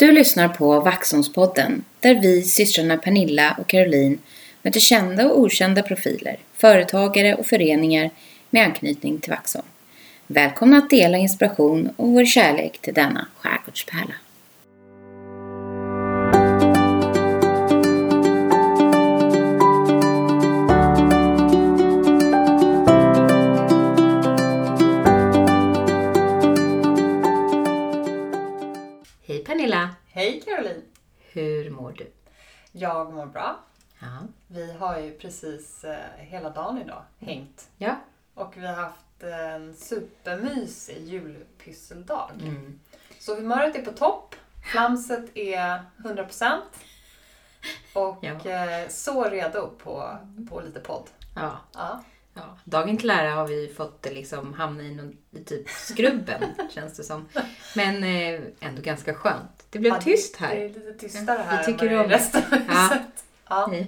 Du lyssnar på Vaxholmspodden där vi, systrarna Pernilla och Caroline, möter kända och okända profiler, företagare och föreningar med anknytning till Vaxholm. Välkomna att dela inspiration och vår kärlek till denna skärgårdspärla. Hej Caroline! Hur mår du? Jag mår bra. Ja. Vi har ju precis eh, hela dagen idag hängt. Ja. Och vi har haft en supermysig julpysseldag. Mm. Så humöret är på topp. Flamset är 100%. Och Ja. eh, så redo på, på lite podd. ja. Ja. Ja, dagen till ära har vi fått eh, liksom hamna i, någon, typ skrubben, känns det som. Men eh, ändå ganska skönt. Det blev Ja, tyst Det här. är lite tystare här vi tycker än vad det det. resten Ja. Ja.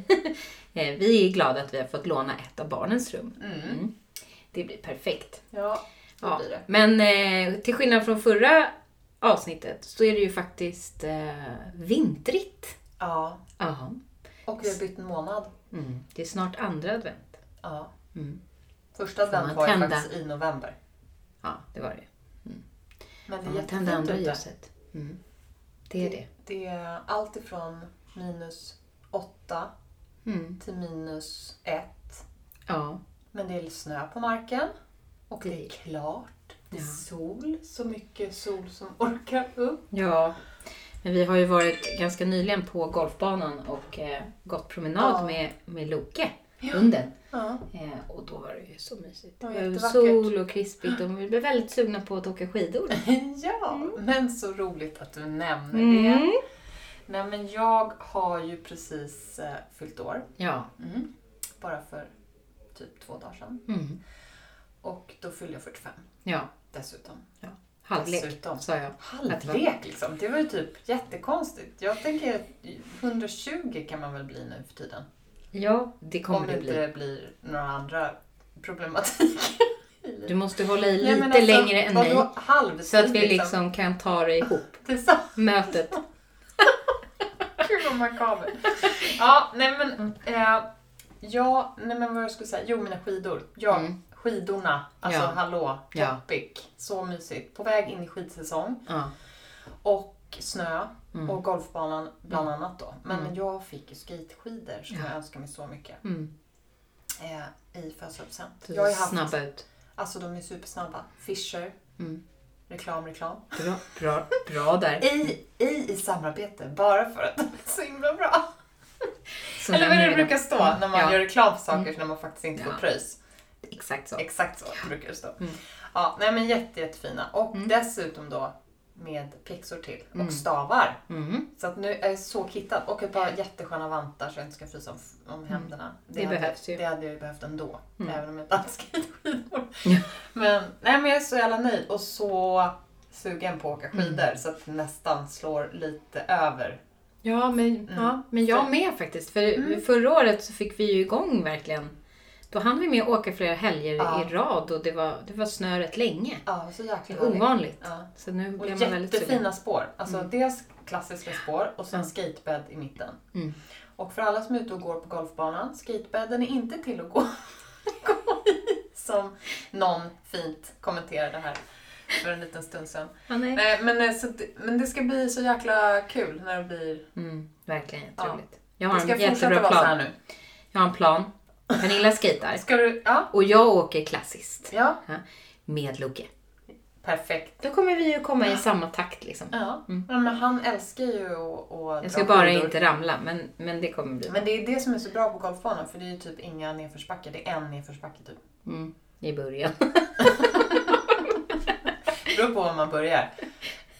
Eh, vi är glada att vi har fått låna ett av barnens rum. Mm. Mm. Det blir perfekt. ja, det Ja. blir det. Men eh, till skillnad från förra avsnittet så är det ju faktiskt eh, vintrigt. Ja. Ja. Och vi har bytt månad. Mm. Det är snart andra advent. Ja. Mm. Första advent var ju faktiskt i november. Ja, det var det. Men det är andra jättefint ute. ljuset. Mm. Det är det. Det är allt ifrån minus 8 Mm. till minus 1. Ja. Men det är snö på marken. Och det, Det- är klart. Det är Ja. sol. Så mycket sol som orkar upp. Ja, men vi har ju varit ganska nyligen på golfbanan och eh, gått promenad Ja. med, med Loke, hunden. Ja. Eh, och då var det ju så mysigt. Det Det var sol och krispigt och vi blev väldigt sugna på att åka skidor. ja, men så roligt att du nämner Mm. det. Nej, men jag har ju precis eh, fyllt år. Ja. Mm. Bara för typ två dagar sedan. Mm. Och då fyller jag 45 Ja, dessutom. halvlek Dessutom. sa jag. Halvlek liksom. Det var ju typ jättekonstigt. Jag tänker att 120 kan man väl bli nu för tiden. Ja, det kommer Om det det bli. inte blir några andra problematik. Du måste hålla i lite alltså, längre än mig. halvtid Så att vi liksom kan ta det ihop. Mötet. Gud vad makabert. Ja, nej men. Eh, ja, nej men vad jag skulle säga. Jo, mina skidor. Ja, Mm. skidorna. Alltså Ja. hallå. Ja. Topic. Så mysigt. På väg in i skidsäsong. Ja. Och snö. Mm. Och golfbanan bland annat då. Men Mm. jag fick ju skateskidor som Ja. jag önskar mig så mycket. Mm. Eh, I födelsedagspresent. Jag har haft, snabba ut. alltså de är supersnabba. Fischer. Mm. Reklam, reklam. Bra, bra, bra där. I, i, i samarbete. Bara för att de är så himla bra. Så Eller vad det brukar stå när man Ja. gör reklam för saker när man faktiskt inte Ja. får pröjs. Exakt så. Exakt så brukar det stå. Mm. Ja, nej men jätte, jättefina. Och Mm. dessutom då med pjäxor till och Mm. stavar. Mm. Så att nu är jag så kittad. Och ett par jättesköna vantar så jag inte ska frysa om, om händerna. Mm. Det hade, behövs ju. Det hade jag ju behövt ändå. Mm. Även om jag inte hade skidskidor. Ja. Men, nej, men jag är så jävla nöjd och så sugen på att åka skidor Mm. så att det nästan slår lite över. Ja, men, ja, men jag med faktiskt. För Mm. förra året så fick vi ju igång verkligen. Då hann vi med att åka flera helger Ja. i rad och det var, det var snö rätt länge. Ja, så jäkla Det ovanligt. Ja. Så nu Och blev man väldigt jättefina spår. Alltså Mm. dels klassiska spår och sen Ja. skatebädd i mitten. Mm. Och för alla som är ute och går på golfbanan, skatebädden är inte till att gå, gå i. Som någon fint kommenterade här för en liten stund sedan. Ja, nej. Nej, men, eh, så, men det ska bli så jäkla kul när det blir... Mm, verkligen Ja. jätteroligt. Jag Det har ska en jättebra plan. nu. Jag har en plan. Pernilla skejtar. Ska du... Ja, Och jag åker klassiskt. ja. Med Loke. Perfekt. Då kommer vi ju komma i samma takt liksom. Ja. Mm. ja, men han älskar ju att, Jag ska bara skidor. inte ramla, men, men det kommer bli. Men det är det som är så bra på golfbanan, för det är ju typ inga nedförsbackar. Det är en nedförsbacke typ. Mm, I början. Det beror på var man börjar.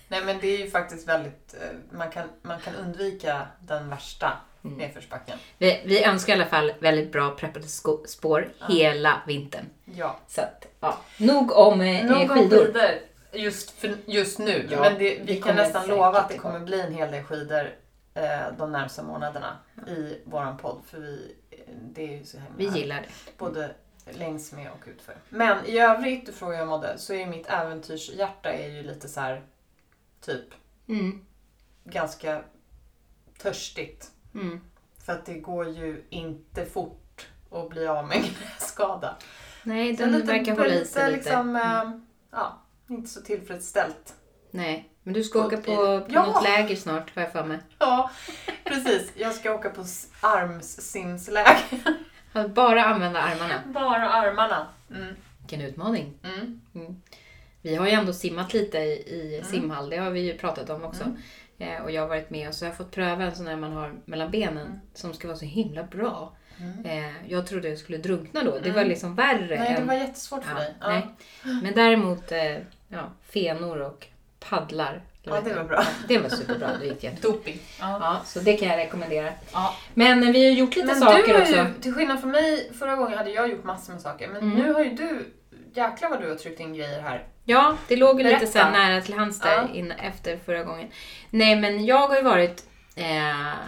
Nej men det är ju faktiskt väldigt, eh, man kan, man kan undvika den värsta Mm. nedförsbacken. Vi, vi önskar i alla fall väldigt bra preppade spår Ja. hela vintern. Ja. Så att, ja. Nog om eh, Nog om skidor. skidor just, för, just nu. Ja, men det, vi kan nästan lova att det kommer bli en hel del skidor eh, de närmsta månaderna i våran podd. För vi, det är ju så himla Vi gillar det. Både längs med och utför. Men i övrigt, du frågar jag mådde, så är mitt äventyrshjärta är ju lite så här typ Mm. ganska törstigt. Mm. För att det går ju inte fort att bli av med en skada. Nej, den lite- verkar hålla i sig lite. Liksom, Mm. eh, ja, inte så tillfredsställt. Nej, men du ska åka på, på Ja. något läger snart har jag för mig. Ja, precis. Jag ska åka på armsimsläger. Bara använda armarna. Bara armarna. Mm. Vilken utmaning. Mm. Vi har ju ändå simmat lite i, i Mm. simhall, det har vi ju pratat om också. Mm. Eh, och jag har varit med och så har jag fått pröva en sån där man har mellan benen Mm. som ska vara så himla bra. Mm. Eh, jag trodde jag skulle drunkna då, det Mm. var liksom värre Nej, det än... var jättesvårt för ja, dig. Ja. nej. Men däremot eh, ja, fenor och paddlar. Ja, det var bra. Det var superbra, det gick jättebra. Doping. Ja. Så det kan jag rekommendera. Men vi har gjort lite Men saker du har också. ju, till skillnad från mig, förra gången hade jag gjort massor med saker. Men Mm. nu har ju du, jäklar vad du har tryckt in grejer här. Ja, det låg ju lite här nära till hands där Ja. in, efter förra gången. Nej, men jag har ju varit... Eh,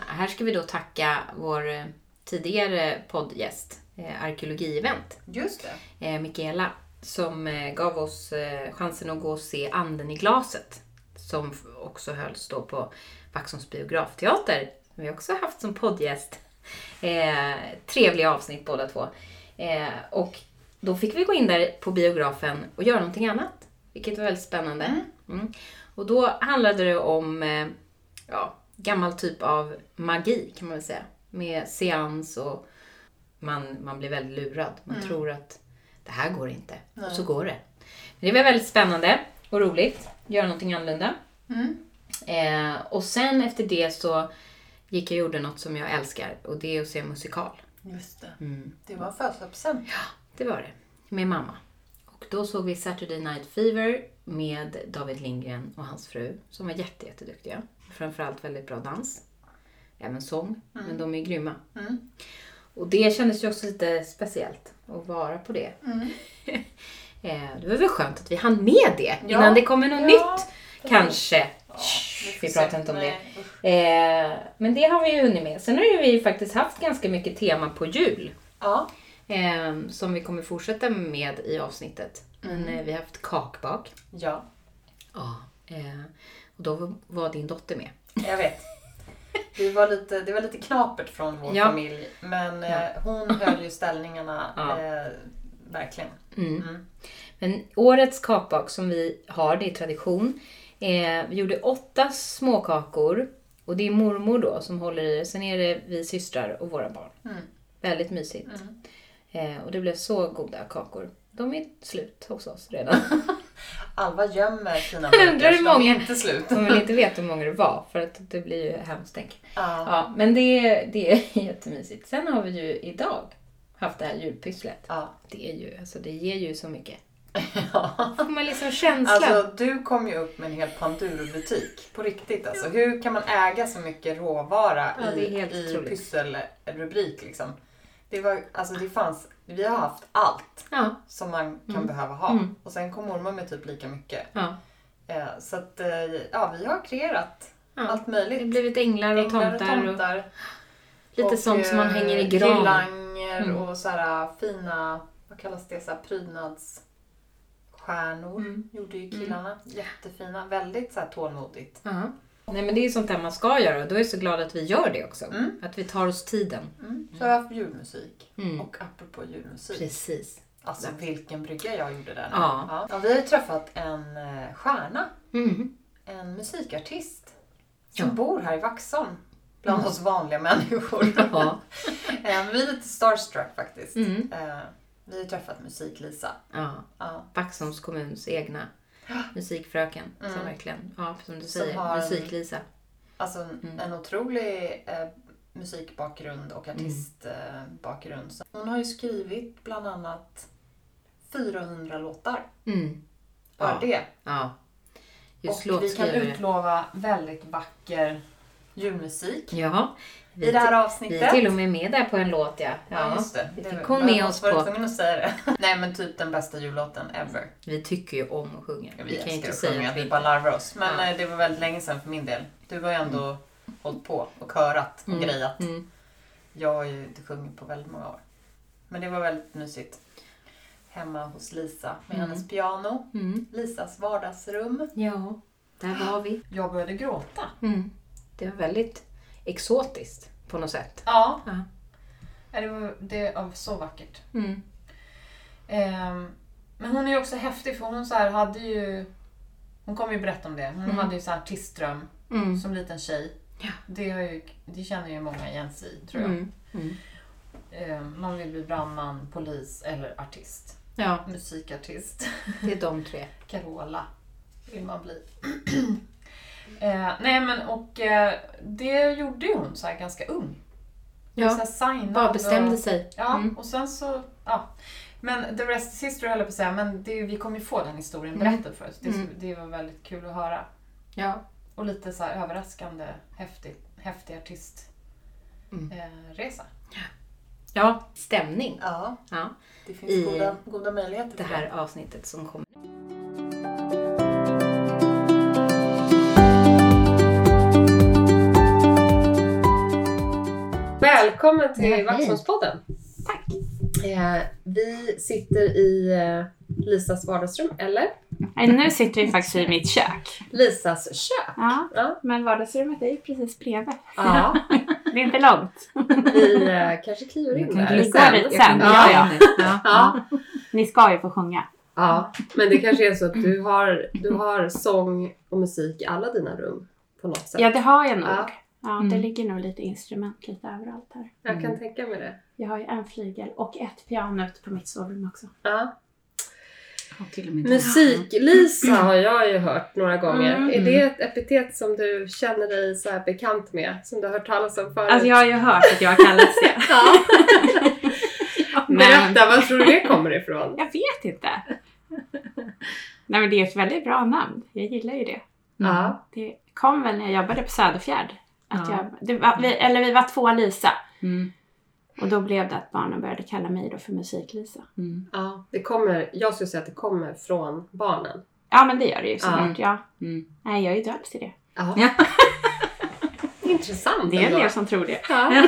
här ska vi då tacka vår eh, tidigare poddgäst, eh, Arkeologi-event, Just det. eh, Mikaela, som eh, gav oss eh, chansen att gå och se Anden i glaset, som också hölls då på Vaxholms biografteater. Vi har också haft som poddgäst. Eh, trevliga avsnitt båda två. Och då fick vi gå in där på biografen och göra någonting annat. Vilket var väldigt spännande. Mm. Mm. Och då handlade det om eh, ja, gammal typ av magi kan man väl säga. Med seans och man, man blir väldigt lurad. Man Mm. tror att det här går inte. Nej. Och så går det. Men det var väldigt spännande och roligt. Göra någonting annorlunda. Mm. Eh, och sen efter det så gick jag och gjorde något som jag älskar och det är att se musikal. Just det. Mm. Det var en födelsedagspresent. Det var det. Med mamma. Och då såg vi Saturday Night Fever med David Lindgren och hans fru som var jätte, jätteduktiga. Framförallt väldigt bra dans. Även sång. Men de är grymma. Mm. Och det kändes ju också lite speciellt att vara på det. Mm. Eh, det var väl skönt att vi hann med det Ja. innan det kommer något Ja, nytt. Kanske. Ja, vi pratar inte om det. Eh, men det har vi ju hunnit med. Sen har ju vi faktiskt haft ganska mycket tema på jul. Ja. Eh, som vi kommer fortsätta med i avsnittet. Men Mm. eh, vi har haft kakbak. ja, Ja. Eh, och då var- din dotter med. jag vet. Det var lite, det var lite knapert från vår Ja. familj. Men eh, hon höll ju ställningarna Ja. eh, verkligen. Mm. Mm. Men årets kakbak som vi har, det är tradition. Eh, vi gjorde åtta småkakor. Och det är mormor då som håller i det. Sen är det vi systrar och våra barn. Mm. Väldigt mysigt. Mm. Eh, och det blev så goda kakor. De är slut hos oss redan. Alva gömmer sina burkar så de är många- inte slut. Om vill inte vet hur många det var, för att det blir ju hemskt tänk. Ja. Men det, det är jättemysigt. Sen har vi ju idag haft det här julpysslet. Ja. Det, är ju, alltså det ger ju så mycket. ja. Får man liksom känsla. Alltså du kom ju upp med en hel Panduro-butik. På riktigt alltså. Hur kan man äga så mycket råvara Ja, i, i pysselrubrik liksom? Det var, alltså det fanns, vi har haft allt ja, som man kan Mm. behöva ha. Mm. Och sen kom mormor med typ lika mycket. ja, Eh, så att, eh, ja vi har kreerat ja. allt Det möjligt. har blivit änglar och Änglar tomtar. Och tomtar. lite Och, sånt som man eh, hänger i gran. Girlanger Mm. och så här fina, vad kallas det, så här prydnadsstjärnor Mm. gjorde ju killarna. Jättefina, väldigt så här tålmodigt. Ja. Nej men det är sånt där man ska göra och då är jag så glad att vi gör det också. Mm. Att vi tar oss tiden. Mm. Så har jag haft julmusik. Mm. Och apropå julmusik, Precis. alltså vilken brygga jag gjorde där. Ja. Ja, vi har ju träffat en eh, stjärna, Mm. en musikartist som Ja. bor här i Vaxholm. Bland oss vanliga människor. Ja. Eh, vi är lite starstruck faktiskt. Mm. Eh, vi har träffat Musik-Lisa. ja. Ja. Vaxholms kommuns egna musikfröken. Som Mm. verkligen, ja som du Som säger, har- musik-Lisa. Alltså en, Mm. en otrolig eh, musikbakgrund och artistbakgrund. Så hon har ju skrivit bland annat 400 låtar. Mm. Bara Ja. det. Ja. Just och vi kan utlova väldigt vacker julmusik Jaha. Vi, i det här vi avsnittet. är till och med med där på en låt ja. Ja, just det. Vi det fick hon med jag oss på. tvungen att säga det. Nej men typ den bästa jullåten ever. Vi tycker ju om att sjunga. Vi, Vi kan ju inte säga sjunga, att vi vi bara larvar oss. Men Ja. eh, det var väldigt länge sedan för min del. Du har ju ändå hållit på och körat och Mm. grejat. Mm. Jag har ju inte sjungit på väldigt många år. Men det var väldigt mysigt. Hemma hos Lisa med Mm. hennes piano. Mm. Lisas vardagsrum. Ja, där var vi. Jag började gråta. Mm. Det var väldigt exotiskt på något sätt. Ja. Ja. Det var, det var så vackert. Mm. Ehm, men hon är ju också häftig för hon så här hade ju... Hon kommer ju berätta om det. Hon Mm. hade ju så här artistdröm Mm. som liten tjej. Ja. Det, har ju, det känner ju många igen sig i tror jag. Mm. Mm. Ehm, man vill bli brandman, polis eller artist. Ja, Musikartist. det är de tre. Carola vill man bli. eh, nej men och eh, det gjorde ju hon så här ganska ung. Så Ja, här signad bara bestämde och, sig. Ja, Mm. och sen så... Ja. Men the rest is history höll jag på att säga, men det, vi kommer ju få den historien Mm. berättad för oss. Det, Mm. det var väldigt kul att höra. Ja. Och lite så här överraskande häftig, häftig artistresa. Mm. Eh, ja, stämning. ja, Ja. det finns I goda, goda möjligheter Det här avsnittet som kommer. Välkommen till Ja. Vaxholmspodden. Tack. Eh, vi sitter i eh, Lisas vardagsrum, eller? Nej, nu sitter vi faktiskt i mitt kök. Lisas kök. Ja, Ja. men vardagsrummet är ju precis bredvid. Ja, Det är inte långt. vi eh, kanske kliver in där går dit sen. Ja. Ja, ja. Ja. Ni ska ju få sjunga. Ja, men det kanske är så att du har, du har sång och musik i alla dina rum på något sätt. Ja, det har jag nog. Ja. Mm. det ligger nog lite instrument lite överallt här. Jag kan tänka mig det. Jag har ju en flygel och ett piano ute på mitt sovrum också. Ja. Musik-Lisa har jag ju hört några gånger. Mm. Är det ett epitet som du känner dig så här bekant med? Som du har hört talas om förut? Alltså jag har ju hört att jag har kallats det. Ja. Men Berätta, var tror du det kommer ifrån? jag vet inte. Nej men det är ett väldigt bra namn. Jag gillar ju det. Ja. Det kom väl när jag jobbade på Söderfjärd. Att Ja. jag, det var, vi, eller vi var två Lisa. Mm. Och då blev det att barnen började kalla mig då för Musik-Lisa. Mm. ja. Det kommer, jag skulle säga att det kommer från barnen. Ja men det gör det ju såklart. Ja. Mm. Nej jag är ju döpt till det. Ja. Ja. Intressant Det är en ändå. del som tror det. Ja.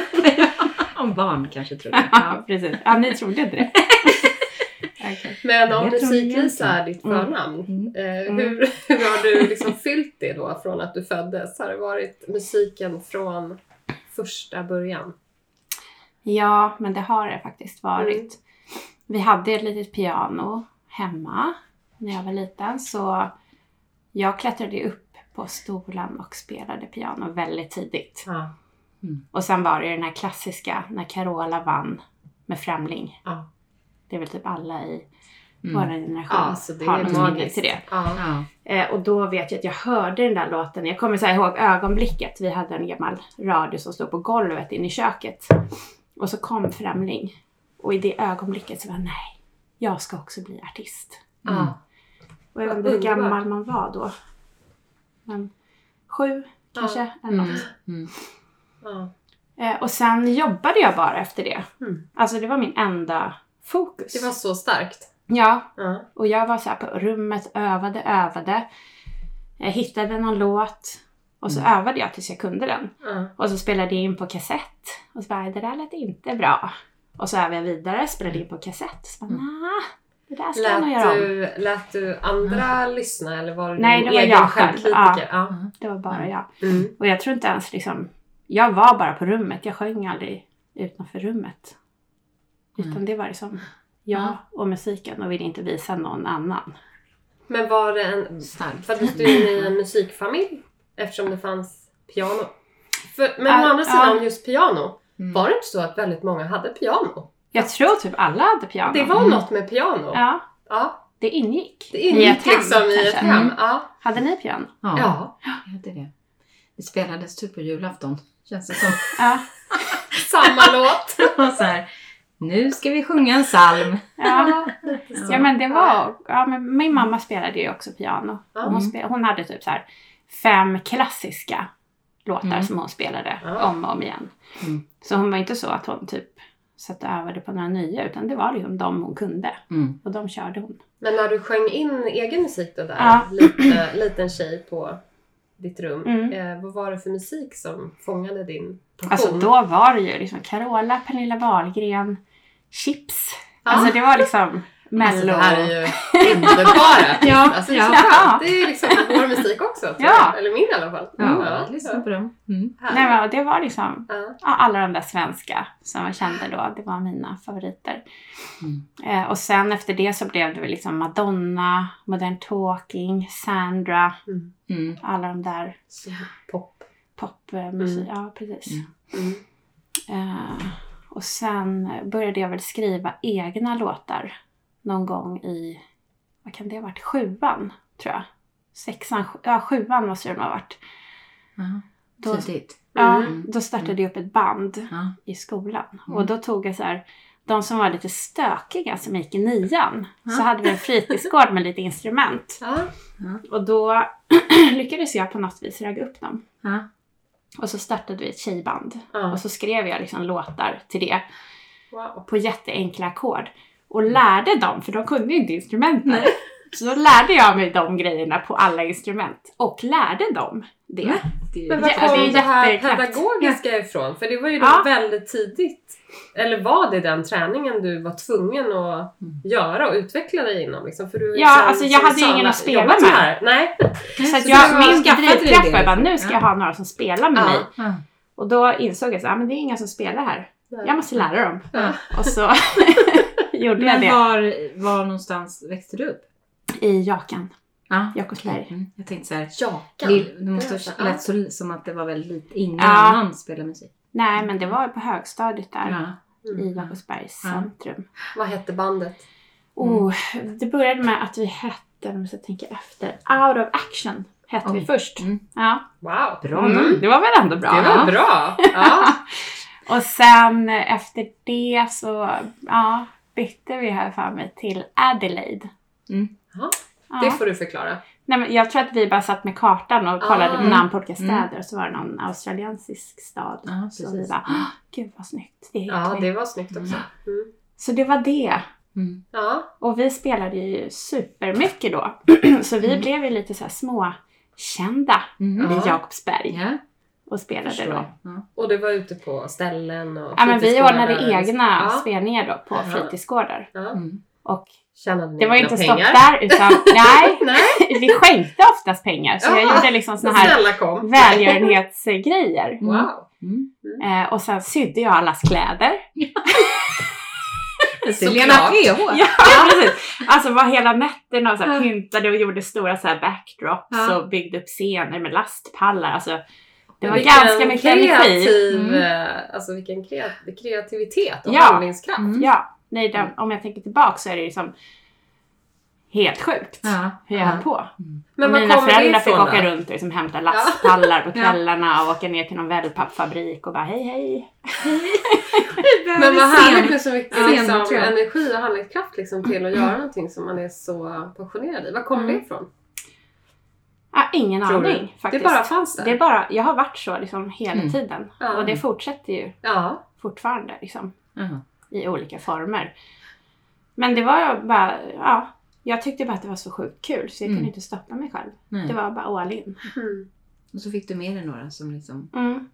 Om barn kanske tror det. Ja precis. Ja ni trodde inte det. Men om Musik-Lisa är ditt Mm. förnamn, Mm. eh, Mm. hur, hur har du liksom fyllt det då från att du föddes? Har det varit musiken från första början? Ja men det har det faktiskt varit. Mm. Vi hade ett litet piano hemma när jag var liten så jag klättrade upp på stolen och spelade piano väldigt tidigt. Och sen var det den här klassiska när Carola vann med Främling. Ja. Det är väl typ alla i Mm. vår generation Ja, så det har något minne till det. Ja. Ja. Eh, och då vet jag att jag hörde den där låten. Jag kommer så ihåg ögonblicket. Vi hade en gammal radio som stod på golvet inne i köket. Och så kom Främling. Och i det ögonblicket så var jag nej, jag ska också bli artist. Ja. Och jag vet inte hur gammal man var då. Men sju kanske, eller Mm. något. Mm. Ja. Eh, och sen jobbade jag bara efter det. Mm. Alltså det var min enda fokus. Det var så starkt. Ja, Ja. och jag var så på rummet, övade, övade. Jag hittade någon låt och så övade jag tills jag kunde den. Ja. Och så spelade jag in på kassett. Och så bara, det där lät inte bra. Och så övade jag vidare, spelade in på kassett. Så bara, nah, det där ska jag nog Lät, göra om. du, lät du andra lyssna eller var du Nej, din det var egen jag själv. självkritiker? Ja. Det var bara jag. Mm. Och jag tror inte ens liksom, jag var bara på rummet. Jag sjöng aldrig utanför rummet. Utan det var liksom jag och musiken och ville inte visa någon annan. Men var det en... Starkt. Föddes du in i en musikfamilj? Eftersom det fanns piano. För, men Ja, å andra sidan ja. just piano. Mm. Var det inte så att väldigt många hade piano? Jag tror typ alla hade piano. Det var något med piano. Ja, Ja, det ingick. det I ingick ett hem, liksom i ett hem. Mm. Ja. Hade ni piano? Ja, ja. jag hade det. Det spelades typ på julafton, känns det som. Ja. Samma låt. Och så här, nu ska vi sjunga en psalm. Ja, ja men det var... Ja, men min mamma spelade ju också piano. Hon, Mm. spel, hon hade typ så här fem klassiska låtar Mm. som hon spelade Ja. om och om igen. Mm. Så hon var inte så att hon typ satt och övade på några nya utan det var liksom de hon kunde. Mm. Och de körde hon. Men när du sjöng in egen musik då där, Ja. lite, liten tjej på ditt rum. Mm. Eh, vad var det för musik som fångade din passion? Alltså då var det ju liksom Carola, Pernilla Wahlgren, Chips. Ja. Alltså det var liksom... Mello. Alltså det här är ju underbara Ja, alltså, ja. så skönt. Det är liksom vår musik också. Ja. Eller min i alla fall. Ja, ja. lyssna på dem. Mm. Nej, men det var liksom Ja. ja, alla de där svenska som jag kände då, det var mina favoriter. Mm. Eh, och sen efter det så blev det väl liksom Madonna, Modern Talking, Sandra, Mm. Mm. alla de där pop. popmusik. Mm. Ja, precis. Mm. Eh, och sen började jag väl skriva egna låtar någon gång i, vad kan det ha varit, sjuan tror jag. Sexan, ja sjuan måste det ha varit. Ja. Då, Tidigt. ja, Mm. då startade jag upp ett band Ja. i skolan. Mm. Och då tog jag så här, de som var lite stökiga som gick i nian. Ja. Så hade vi en fritidsgård med lite instrument. Ja. Och då lyckades jag på något vis ragga upp dem. Ja. Och så startade vi ett tjejband. Ja. Och så skrev jag liksom låtar till det Wow. på jätteenkla ackord. Och lärde dem, för de kunde ju inte instrumenten. Så då lärde jag mig de grejerna på alla instrument. Och lärde dem det. Det är Men var Ja, kom det det här pedagogiska ifrån? För det var ju då Ja. väldigt tidigt. Eller var det den träningen du var tvungen att Mm. göra och utveckla dig inom? Liksom? För du, Ja, sen- alltså, jag hade ju ingen att spela så med. här. Nej. Så att Så jag, min drivkraft var bara, liksom? nu ska jag Ja. ha några som spelar med Ja. mig. Och då insåg jag så ah, men det är inga som spelar här. Jag måste lära dem. Och så gjorde jag Men det var, var någonstans växte du upp? i Jakan. Ja. Jakobsberg. Mm. Jag tänkte så här, Jakan. lill- det måste ha lät så, som att det var väldigt lite, ingen Ja. annan spelar musik. Nej, men det var på högstadiet där Ja. i Mm. Jakobsbergs Ja. centrum. Vad hette bandet? Oh, det började med att vi hette, om jag tänka efter, Out of Action hette vi Oj. först. Mm. Ja. Wow. Bra Mm, det var väl ändå bra? Det var ja. bra. Ja. Och sen efter det så ja, bytte vi här för mig till Adelaide. Mm. Ja. Det får du förklara. Nej, men jag tror att vi bara satt med kartan och kollade Ah. namn på olika Mm. städer och så var det någon australiensisk stad. Ja, så vi bara, "Åh, gud vad snyggt, det Ja, vi. det var snyggt också. Mm. Så det var det. Mm. Ja. Och vi spelade ju supermycket då. så vi Mm. blev ju lite så här små kända Mm. I Jakobsberg Ja, och spelade förstår då. jag. Ja. Och det var ute på ställen och Ja, men vi ordnade egna Ja. spelningar då på Jaha. fritidsgårdar. Ja. Mm. Och Tjänade ni det var ju inte stopp pengar? där utan nej, Nej, vi skänkte oftast pengar. Så jag Ja. gjorde liksom såna så här välgörenhetsgrejer. Wow. Mm. Eh, och sen sydde jag allas kläder. Lena Såklart. PH! Ja, precis. Alltså var hela nätterna och så här pyntade och gjorde stora så här backdrops Ja. och byggde upp scener med lastpallar. Alltså, det var Vilken ganska mycket energi. kreativ, Mm. eh, Alltså vilken kreat- kreativitet och Ja. handlingskraft. Mm. Ja, nej, den, om jag tänker tillbaka så är det liksom helt sjukt Ja. hur jag ja. höll på. Men Och var mina föräldrar fick åka då? runt och liksom hämta lastpallar på Ja. kvällarna och åka ner till någon wellpappfabrik och bara hej hej. Men vad härligt med så mycket liksom, energi och handlingskraft liksom, till att göra någonting som man är så passionerad i. Var kommer Mm. det ifrån? Ah, ingen Tror du? aning faktiskt. Det bara fanns där? Det är bara, jag har varit så liksom hela Mm. tiden. Ja. Och det fortsätter ju Ja. fortfarande liksom. Jaha. i olika former. Men det var bara, ja, jag tyckte bara att det var så sjukt kul så jag Mm. kunde inte stoppa mig själv. Nej. Det var bara all in. Mm. Och så fick du med dig några som liksom Mm.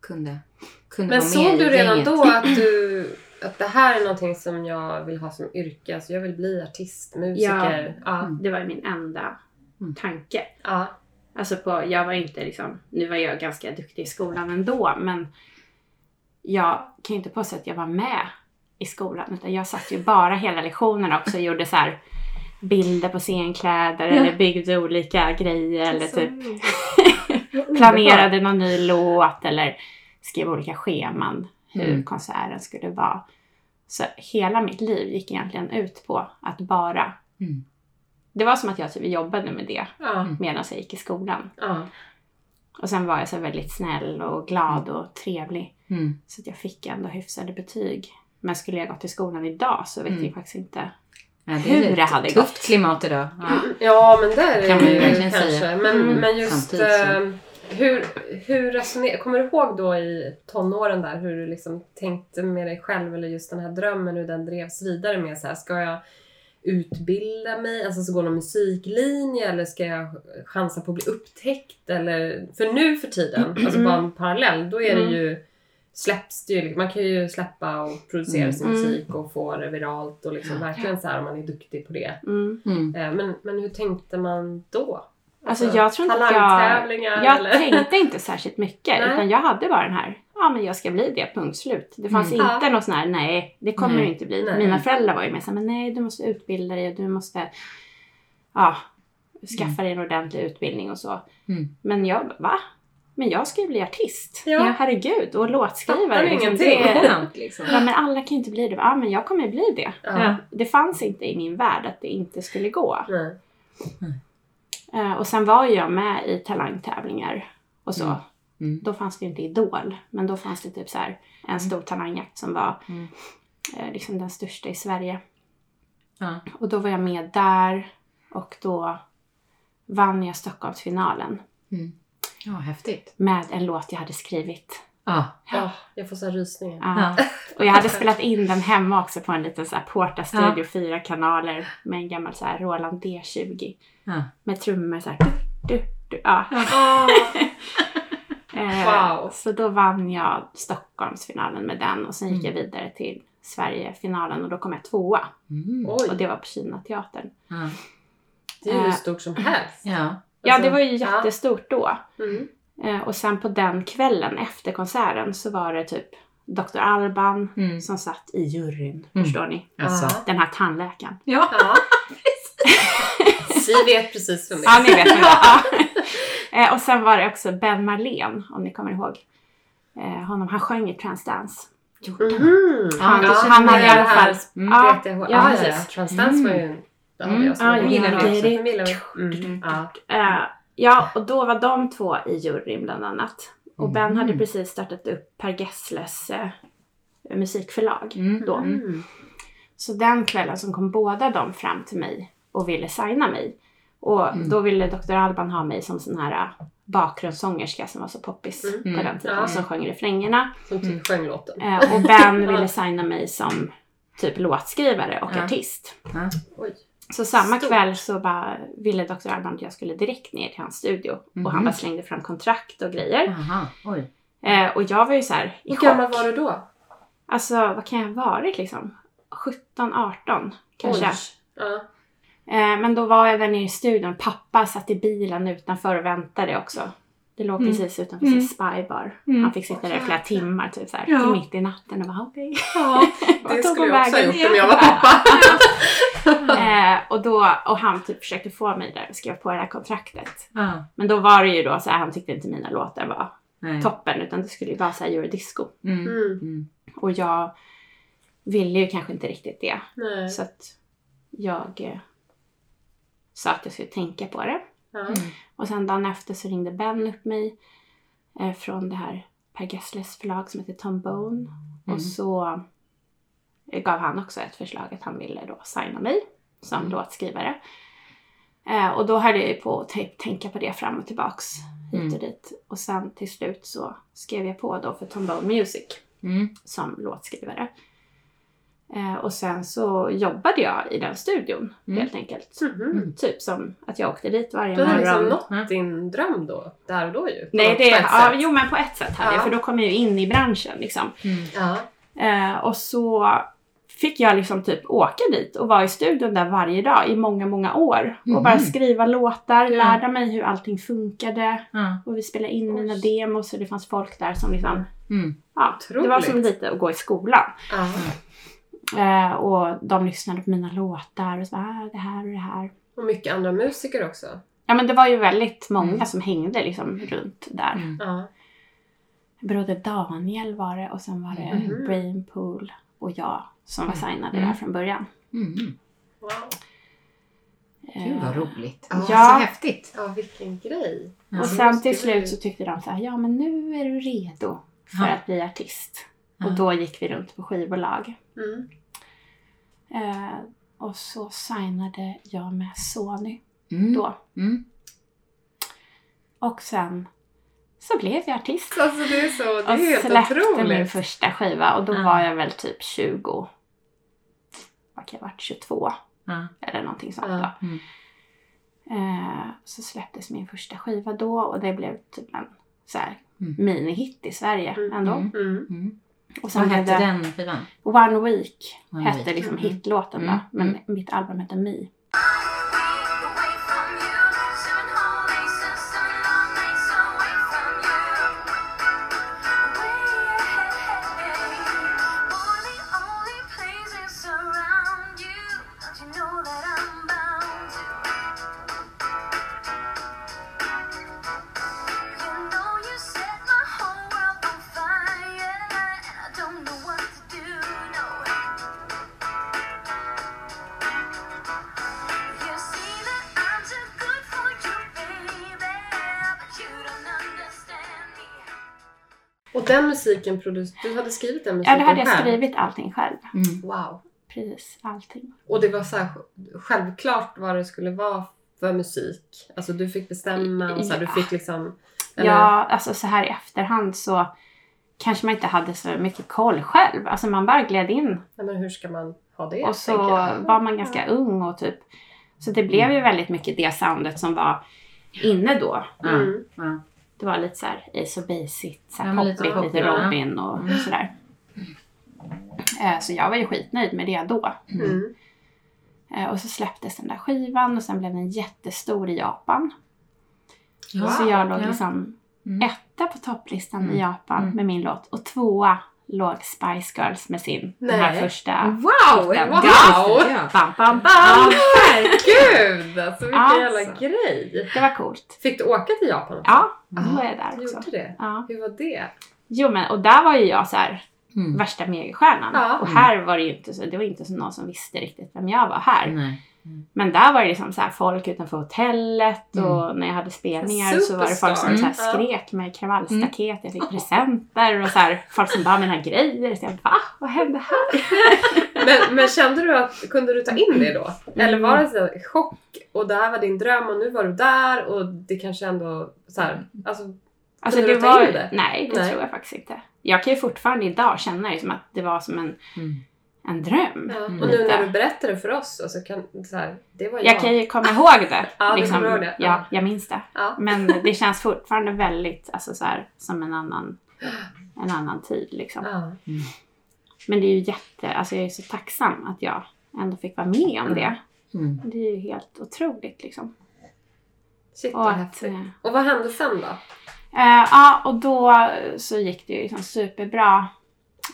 kunde, kunde Men vara såg med du i redan gänget. då att, du, att det här är någonting som jag vill ha som yrke? Alltså jag vill bli artist, musiker. Ja. Mm. Det var min enda Mm. Tanke. Ja. Alltså på, jag var inte liksom, nu var jag ganska duktig i skolan ändå men jag kan ju inte påstå att jag var med i skolan utan jag satt ju bara hela lektionen också och gjorde så här bilder på scenkläder eller byggde olika grejer eller typ planerade någon ny låt eller skrev olika scheman hur Mm. konserten skulle vara. Så hela mitt liv gick egentligen ut på att bara... Mm. Det var som att jag typ jobbade med det Ja. medan jag gick i skolan. Ja. Och sen var jag så väldigt snäll och glad och trevlig. Mm. Så att jag fick ändå hyfsade betyg. Men skulle jag gått till skolan idag så vet Mm. jag faktiskt inte. Ja, Hur är det hade tufft gått. klimat idag. Ja. Ja, men där är Kan det man ju kanske. säga. Men, Mm. men just eh, hur, hur resonerar... Kommer du ihåg då i tonåren där hur du liksom tänkte med dig själv eller just den här drömmen hur den drevs vidare med så här, ska jag utbilda mig, alltså så gå någon musiklinje eller ska jag chansa på att bli upptäckt eller för nu för tiden, alltså Mm. bara en parallell, då är det Mm. ju släpps det ju, man kan ju släppa och producera Mm. sin musik och få det viralt och liksom verkligen så här om man är duktig på det. Mm. Mm. Eh, Men, men hur tänkte man då? Alltså, jag tror inte att jag... Jag eller? tänkte inte särskilt mycket. Nej. Utan jag hade bara den här, ja men jag ska bli det, punkt slut. Det fanns Mm. inte något sån här, nej det kommer Nej. du inte bli. Nej. Mina föräldrar var ju med så här, men nej du måste utbilda dig och du måste, ja, skaffa dig en ordentlig utbildning och så. Mm. Men jag va? Men jag ska ju bli artist. Ja. herregud, och låtskrivare. Fattar liksom, ingenting. det- liksom. Ja men alla kan ju inte bli det. Ja men jag kommer ju bli det. Ja. Det fanns inte i min värld att det inte skulle gå. Nej. Eh, och sen var jag med i talangtävlingar och så. Mm. Mm. Då fanns det ju inte Idol, men då fanns det typ så här en stor talangjakt som var Mm. eh, liksom den största i Sverige. Ja. Och då var jag med där och då vann jag Stockholmsfinalen Mm. Ja, häftigt. med en låt jag hade skrivit. Ja. Ja, jag får så här rysningar. Ja. Ja. Och jag hade spelat in den hemma också på en liten så här Porta-studio, fyra kanaler med en gammal så här Roland D20 Ja. med trummor så här. Du, du, du. Ja. Ah, Eh, Wow. Så då vann jag Stockholmsfinalen med den och sen gick Mm. jag vidare till Sverigefinalen och då kom jag tvåa. Mm. Och det var på Kinateatern. Ja. det är ju hur Eh, stort som helst. Ja. Ja, Alltså, det var ju ja. jättestort då. Mm. Eh, och sen på den kvällen efter konserten så var det typ Dr. Alban Mm. som satt i juryn. Mm. Förstår ni? Alltså. Den här tandläkaren. Ja. Ja. Si vet precis vem det är. Ja, ni vet vem det är. Ja. Eh, och sen var det också Ben Marlén, om ni kommer ihåg. Eh, honom, han sjöng i Transdance. Mhm. Han- Ja, han hade i alla fall- Mm. Ja, jag. ja, Ja, precis. Transdance var ju... Det hade Mm. jag som Ja, en gillar det. Mm. Ja. Ja, och då var de två i juryn bland annat. Och Mm. Ben hade precis startat upp Per Gessles eh, musikförlag Mm. då. Mm. Så den kvällen så kom båda de fram till mig och ville signa mig. Och Mm. då ville Dr. Alban ha mig som sån här eh, bakgrundssångerska som var så poppis Mm. på den tiden. Ja. Som sjöng refrängerna. Som typ sjöng låten. Eh, och Ben ville signa mig som typ låtskrivare och Ja. artist. Ja. Så samma Stort. kväll så bara ville Dr. Alban att jag skulle direkt ner till hans studio. Och han Mhm. bara slängde fram kontrakt och grejer. Jaha. Oj. Eh, och jag var ju så här i Hur gammal var du då? Alltså vad kan jag ha varit liksom? 17, 18 kanske. Ja. Eh, men då var jag där nere i studion. Pappa satt i bilen utanför och väntade också. Det låg Mm. precis utanför Mm. sin spybar. Mm. Han fick sitta där i flera timmar typ så här, Ja. till mitt i natten och bara okej. ja, Vart det tog skulle jag också ha vägen? gjort om jag var pappa. Eh, och, då, och han typ försökte få mig där och skriva på det här kontraktet. Ja. Men då var det ju då så här, han tyckte inte mina låtar var Nej. toppen utan det skulle ju vara så här eurodisco. Mm. Mm. Mm. Och jag ville ju kanske inte riktigt det. Nej. Så att jag eh, sa att jag skulle tänka på det. Ja. Och sen dagen efter så ringde Ben upp mig eh, från det här Per Gessles förlag som heter Tom Bone. Mm. Och så eh, gav han också ett förslag att han ville då signa mig som Mm. låtskrivare. Eh, och då höll jag ju på att tänka på det fram och tillbaks hit Mm. och dit. Och sen till slut så skrev jag på då för Tom Bone Music Mm. som låtskrivare. Eh, och sen så jobbade jag i den studion Mm. helt enkelt. Mhm. Typ som att jag åkte dit varje Du hade morgon. liksom nått din dröm då, där och då ju. Nej, det, ja, jo men på ett sätt hade Ja. jag för då kom jag ju in i branschen liksom. Mm. Ja. Eh, och så fick jag liksom typ åka dit och vara i studion där varje dag i många, många år. Mhm. Och bara skriva låtar, Ja. lära mig hur allting funkade. Ja. Och vi spelade in mina Oj. demos och det fanns folk där som liksom, Mm. ja, det var som Otroligt. lite att gå i skolan. Ja. Eh, och de lyssnade på mina låtar och så ah, det här och det här. Och mycket andra musiker också. Ja men det var ju väldigt många Mm. som hängde liksom runt där. Mm. Ja. Broder Daniel var det och sen var det Mhm. Brainpool och jag som var signade Mm. där från början. Mm. Wow. Gud vad Eh, roligt. Ja. Så häftigt. Ja, vilken grej. Ja. Och sen till slut så tyckte de så här, ja men nu är du redo för Ja. att bli artist. Ja. Och då gick vi runt på skivbolag. Mm. Eh, och så signade jag med Sony Mm. då. Mm. Och sen så blev jag artist. Alltså det är så, det är Och helt släppte min otroligt. första skiva och då Ja. var jag väl typ 20, vad kan jag ha varit, 22 Ja. eller någonting sånt då. Mm. Eh, så släpptes min första skiva då och det blev typ en så här, Mm. minihit i Sverige Mm. ändå. Mm. Mm. Mm. Och sen Vad hette den skivan? One Week One hette Week. liksom Mm. hitlåten Mm. då. Men Mm. mitt album hette Me. Musiken, du hade skrivit den Ja, musiken då hade jag själv? skrivit allting själv. Mm. Wow. Precis, allting. Och det var så här, självklart vad det skulle vara för musik? Alltså du fick bestämma och så här, Ja. du fick liksom... eller- Ja, alltså så här i efterhand så kanske man inte hade så mycket koll själv. Alltså man bara gled in Nej, men hur ska man ha det? och så var man ganska ung och typ så det blev ju väldigt mycket det soundet som var inne då. Mm. Ja. Det var lite så här Ace of Basic, så Ja, här lite poppigt, lite, ja. Robin och Mm. sådär. Eh, Så jag var ju skitnöjd med det då. Mm. Eh, Och så släpptes den där skivan och sen blev den jättestor i Japan. Ja. Så jag låg ja. liksom Mm. etta på topplistan Mm. i Japan Mm. med min låt och tvåa låg Spice Girls med sin, den här Nej. första. Wow! Wow! Ja. Bam, bam, bam! Ja, herregud! Alltså vilken Alltså. jävla grej! Det var coolt. Fick du åka till Japan också? Ja, då var jag där också. gjorde det? Ja. Hur var det? Jo men och där var ju jag så här Mm. värsta megastjärnan. Ja. Och här var det ju inte så, det var inte så någon som visste riktigt vem jag var här. Nej. Men där var det liksom så här folk utanför hotellet Mm. och när jag hade spelningar så var det folk som Superstar. så här Mm. skrek med kravallstaket. Jag fick presenter och så här, folk som bar mina grejer. Så jag va? Vad hände här? Men, men kände du att, kunde du ta in det då? Mm. Eller var det så här, chock och det här var din dröm och nu var du där och det kanske ändå så här, alltså, Alltså Kunde det du var, det? Nej, det Nej. tror jag faktiskt inte. Jag kan ju fortfarande idag känna det som att det var som en, Mm. en dröm. ja. Mm. och nu när du berättade för oss, alltså, kan, så här, det var jag. Jag kan ju komma ihåg det. Ja, du liksom, kommer ihåg det. Ja. Ja, jag minns det. Ja. Men det känns fortfarande väldigt alltså, så här, som en annan, en annan tid. Liksom. Ja. Men det är ju jätte, alltså jag är så tacksam att jag ändå fick vara med om det. Mm. Det är ju helt otroligt liksom. Shit Och att, häftigt. eh, Och vad hände sen då? Eh, ja, och då så gick det ju liksom superbra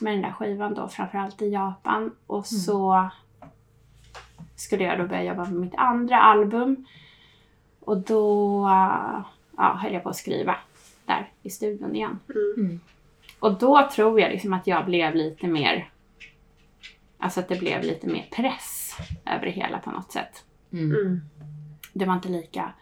med den där skivan då, framförallt i Japan. Och så skulle jag då börja jobba med mitt andra album. Och då eh, ja, höll jag på att skriva där i studion igen. Mm. Och då tror jag liksom att jag blev lite mer, alltså att det blev lite mer press över det hela på något sätt. Mm. Mm. Det var inte lika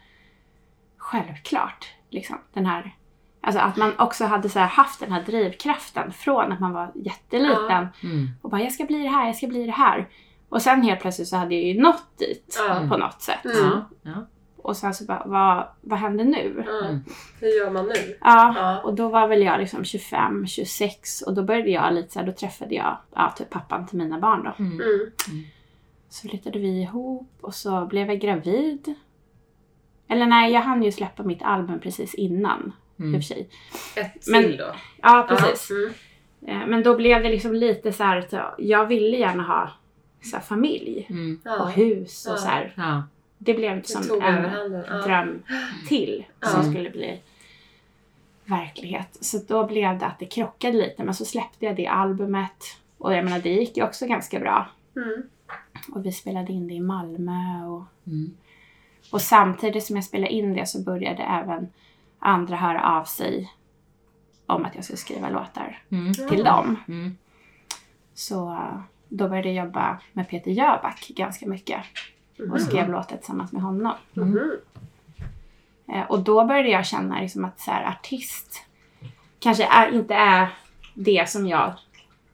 självklart. Liksom, den här, alltså att man också hade så här haft den här drivkraften från att man var jätteliten. Mm. Och bara jag ska bli det här, jag ska bli det här. Och sen helt plötsligt så hade jag ju nått dit Ja. på något sätt. Mm. Ja. Och sen så bara, vad, vad händer nu? Ja. Mm. Hur gör man nu? Ja, Ja. och då var väl jag liksom 25, 26 och då började jag lite så här, då träffade jag ja, typ pappan till mina barn då. Mm. Mm. Så flyttade vi ihop och så blev jag gravid. Eller nej, jag hann ju släppa mitt album precis innan. I och Mm. för sig. Ett Men- till då? Ja, precis. Mm. Eh, Men då blev det liksom lite så här att jag ville gärna ha så här familj Mm. och Ja. hus och Ja. så här. Ja. Det blev Det som en. Ja. dröm till Ja. som skulle bli verklighet. Så då blev det att det krockade lite men så släppte jag det albumet och jag menar det gick ju också ganska bra. Mm. Och vi spelade in det i Malmö och Mm. Och samtidigt som jag spelade in det så började även andra höra av sig om att jag skulle skriva låtar Mm. till dem. Mm. Så då började jag jobba med Peter Jöback ganska mycket och skrev låtar tillsammans med honom. Mhm. Eh, Och då började jag känna liksom att så här, artist kanske är, inte är det som jag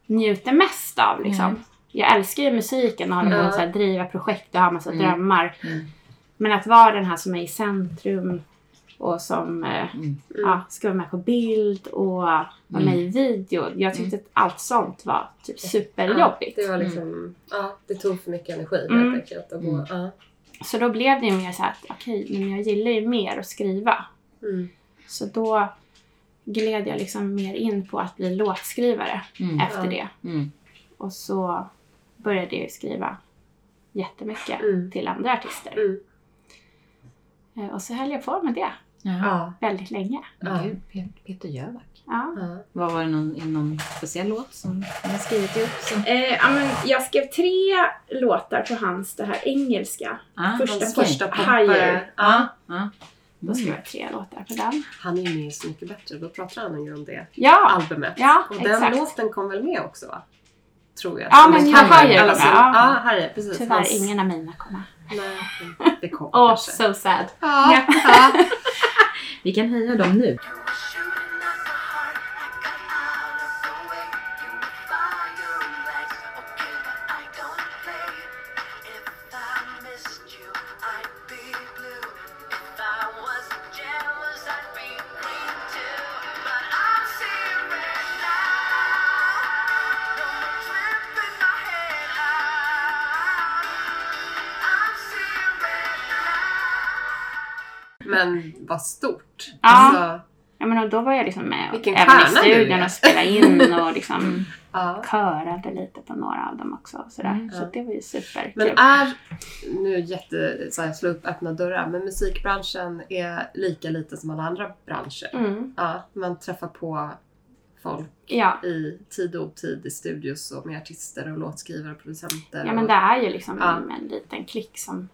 njuter mest av. Liksom. Mm. Jag älskar ju musiken och håller på att driva projekt och ha massa Mm. drömmar. Mm. Men att vara den här som är i centrum och som eh, Mm. ja, ska vara med på bild och vara Mm. med i video. Jag tyckte att allt sånt var typ Ja, superjobbigt. det var liksom, ja, det tog för mycket energi Mm. helt enkelt. Att gå, Mm. ja. Så då blev det ju mer så här att okej, men jag gillar ju mer att skriva. Mm. Så då gled jag liksom mer in på att bli låtskrivare Mm. efter Ja. det. Mm. Och så började jag skriva jättemycket Mm. till andra artister. Mm. Eh, Och så höll jag på med det Ja. Väldigt länge. Ja. Peter Jöback. Ja. Ja. Vad var det någon, någon speciell låt som ni har skrivit ihop? Som... Eh, ja, jag skrev tre låtar på hans det här engelska. Ah, Första första Higher. Ja. Ja. Då skrev jag tre låtar på den. Han är ju med Så mycket bättre. Då pratar han ju om det Ja, albumet. Ja, och den exakt. låten kom väl med också va? Tror jag. Ja, men en jag. Higher Eller var så- med, ja. Ja, Harrier. Precis. tyvärr Hans- ingen av mina kom med. Nej, det kom Åh, kanske. so sad. Ja, ja. Vi kan höja dem nu. Men vad stort. Ja. Alltså, Ja, men och då var jag liksom med och även i studion och spelade in och liksom ja. körade lite på några av dem också. Sådär. Mm, så ja. det var ju superkul. Men är, nu jätte, så här, slå upp öppna dörrar, men musikbranschen är lika liten som alla andra branscher. Mm. Ja, man träffar på folk Ja. i tid och otid i studios och med artister och låtskrivare och producenter. ja, men det är ju liksom Ja. en liten klick som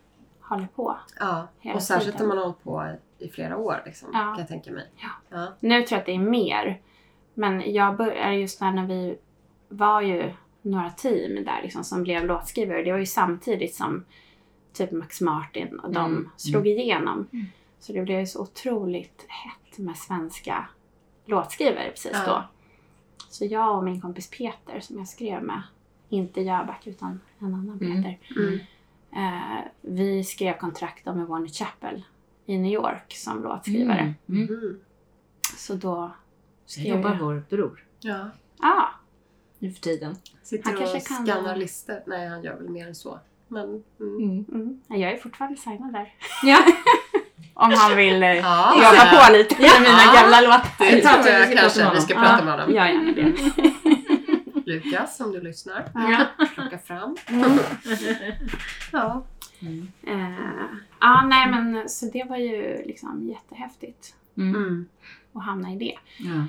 håller på. ja. och särskilt tiden. när man har hållit på i flera år liksom, Ja. kan jag tänka mig. Ja. Ja. Nu tror jag att det är mer. Men jag började just där när vi var ju några team där liksom som blev låtskrivare. Det var ju samtidigt som typ Max Martin och de Mm. slog igenom. Mm. Så det blev så otroligt hett med svenska låtskrivare precis Ja. då. Så jag och min kompis Peter som jag skrev med, inte Jöback utan en annan Mm. Peter. Mm. Eh, vi skrev kontrakt med Warner Chappell i New York som låtskrivare. Mm. Mm. Mm. Så då skrev jobbar jag. vår bror Ja. Ja, nu för tiden. Sitter Han kanske och kan- skannar listor. Nej, han gör väl mer än så. Men, mm. Mm. Mm. Jag är fortfarande signad där. Ja. Om han vill eh, Ja, jobba på lite med mina Ja. gamla låtar. Det Jag tror jag ska prata med kanske vi ska prata med honom. Ja, gärna det. Lukas, om du lyssnar. Ja. Plocka fram. Mm. Ja. Mm. Eh, ja, nej men så det var ju liksom jättehäftigt Mm. Mm. att hamna i det. Ja.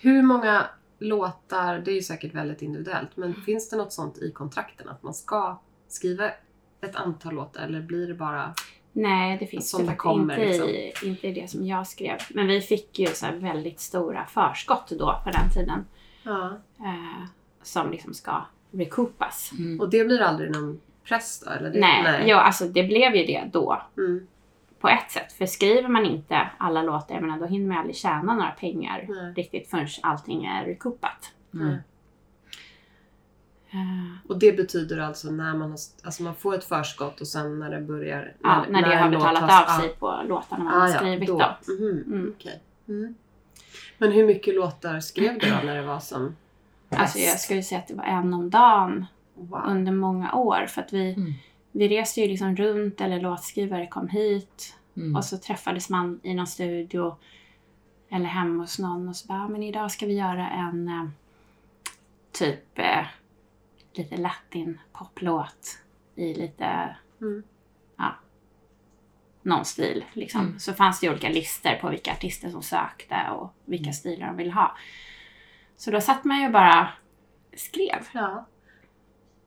Hur många låtar, det är ju säkert väldigt individuellt, men finns det något sånt i kontrakten att man ska skriva ett antal låtar eller blir det bara... Nej, det finns Som det det faktiskt kommer, inte, liksom. i, inte i det som jag skrev. Men vi fick ju så här väldigt stora förskott då på den tiden. Ja. Eh, som liksom ska recoupas. Mm. Och det blir aldrig någon press då? Eller det, Nej, Ja, alltså det blev ju det då. Mm. på ett sätt. För skriver man inte alla låtar, jag menar, då hinner man aldrig tjäna några pengar Nej. riktigt förrän allting är recoupat. Mm. Eh, Och det betyder alltså när man har, alltså man får ett förskott och sen när det börjar... ja, när det en har betalat tas- av sig ja. på låtarna man Ah, har ja, skrivit då. då. Mhm, Mm. okej. Mm. Men hur mycket låtar skrev du då när det var som Alltså jag skulle säga att det var en om dagen Wow. under många år. För att vi, Mm. vi reste ju liksom runt eller låtskrivare kom hit Mm. och så träffades man i någon studio eller hemma hos någon och så bara, "Ja, men idag ska vi göra en eh, typ eh, lite latin poplåt i lite, Mm. ja, någon stil liksom. Mm. Så fanns det ju olika listor på vilka artister som sökte och vilka Mm. stilar de ville ha. Så då satt man ju bara skrev. Ja.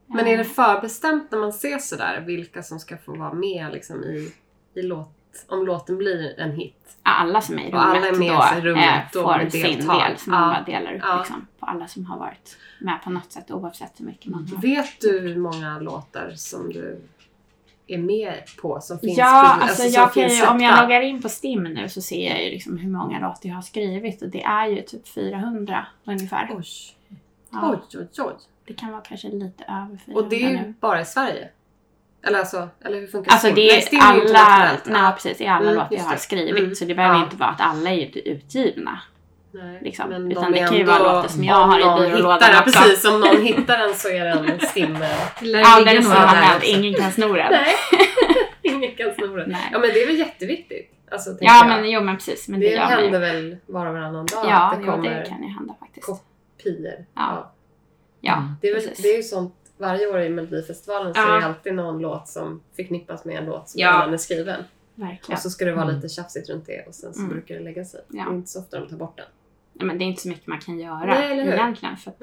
Men är det förbestämt när man ser sådär vilka som ska få vara med liksom i, i låt, om låten blir en hit? Alla som är i Och alla rummet, är med då, i rummet eh, då får sin deltar. del som man Ja. bara delar upp Ja. liksom, på alla som har varit med på något sätt oavsett hur mycket man har. Vet du hur många låtar som du är med på som finns, Ja, produ- alltså, som jag finns ju, om jag loggar in på Stim nu så ser jag ju liksom hur många låtar jag har skrivit och det är ju typ 400 ungefär. Oj, Ja, oj, oj, oj. det kan vara kanske lite över 400 Och det är ju nu. bara i Sverige? Eller alltså, eller hur funkar Alltså det Nej, är Stim är ju alla, internationellt. nej, precis, det är alla Mm, låtar jag har det. skrivit. Mm. Så det behöver Ja. inte vara att alla är ut- utgivna. Nej, liksom. men Utan de det är kan ju vara låtar som jag om har i byrålådan också. Precis, om någon hittar den så är den Stim. eh, Ja, den några har ingen kan sno den. Nej, ingen kan sno den. Nej. Ja men det är väl jätteviktigt. Alltså, Ja, jag. men jo men precis. Men det, det händer väl var och varannan dag Ja, att det jo, kommer det kan ju hända faktiskt. kopior. Ja. Ja, Mm. Det, är väl, precis. det är ju sånt, varje år i Melodifestivalen så Ja. är det alltid någon låt som förknippas med en låt som Ja. redan är skriven. Verkligen. Och så ska det vara Mm. lite tjafsigt runt det och sen så Mm. brukar det lägga sig. Ja. Det är inte så ofta de tar bort den. Men det är inte så mycket man kan göra Nej, egentligen. För att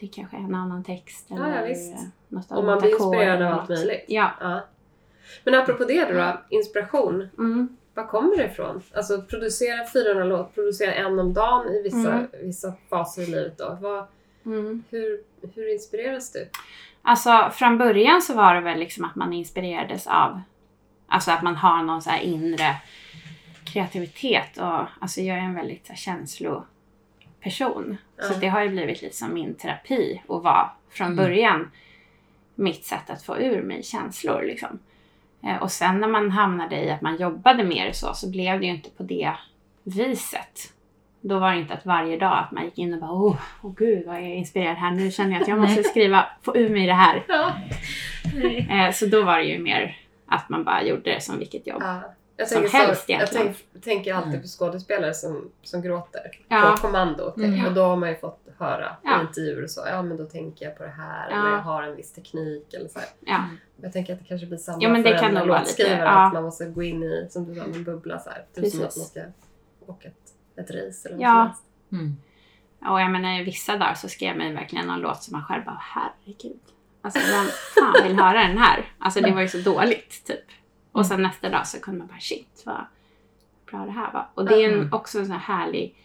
det kanske är en annan text Ja, eller ja, visst. eh, något Och man annat blir inspirerad av allt möjligt. Ja. Ja. Men apropå det då, då inspiration. Mm. Var kommer det ifrån? Alltså producera 400 låt, producera en om dagen i vissa, Mm. vissa faser i livet då. Vad, Mm. hur, hur inspireras du? Alltså från början så var det väl liksom att man inspirerades av Alltså att man har någon så inre kreativitet och alltså jag är en väldigt så känsloperson. Så Ja. det har ju blivit lite som min terapi att vara från Mm. början mitt sätt att få ur mig känslor liksom. Eh, Och sen när man hamnade i att man jobbade mer så, så blev det ju inte på det viset. Då var det inte att varje dag att man gick in och bara åh, åh gud vad jag är inspirerad här. Nu känner jag att jag måste skriva, få ur mig det här. Ja. Eh, Så då var det ju mer att man bara gjorde det som vilket jobb. Ja. Jag Som tänker, helst så, jag egentligen. tänk, tänker alltid Mm. på skådespelare som, som gråter Ja. på kommando. Mm. Och då har man ju fått höra Ja. i intervjuer och så. Ja men då tänker jag på det här. Ja. Eller jag har en viss teknik. Eller så. Ja. Jag tänker att det kanske blir samma Ja, men det för kan en nog vara lite, låtskrivare. ja. Att man måste gå in i, som du sa, en bubbla. Så här. Typ som att man ska åka ett, ett race eller vad Ja. Mm. Och jag menar i vissa dagar så skrev man ju verkligen någon låt som man själv bara herregud. Alltså vem fan vill höra den här? Alltså det var ju så dåligt typ. Och sen nästa dag så kunde man bara shit vad bra det här var. Och det är ju en, Mm. också en sån här härlig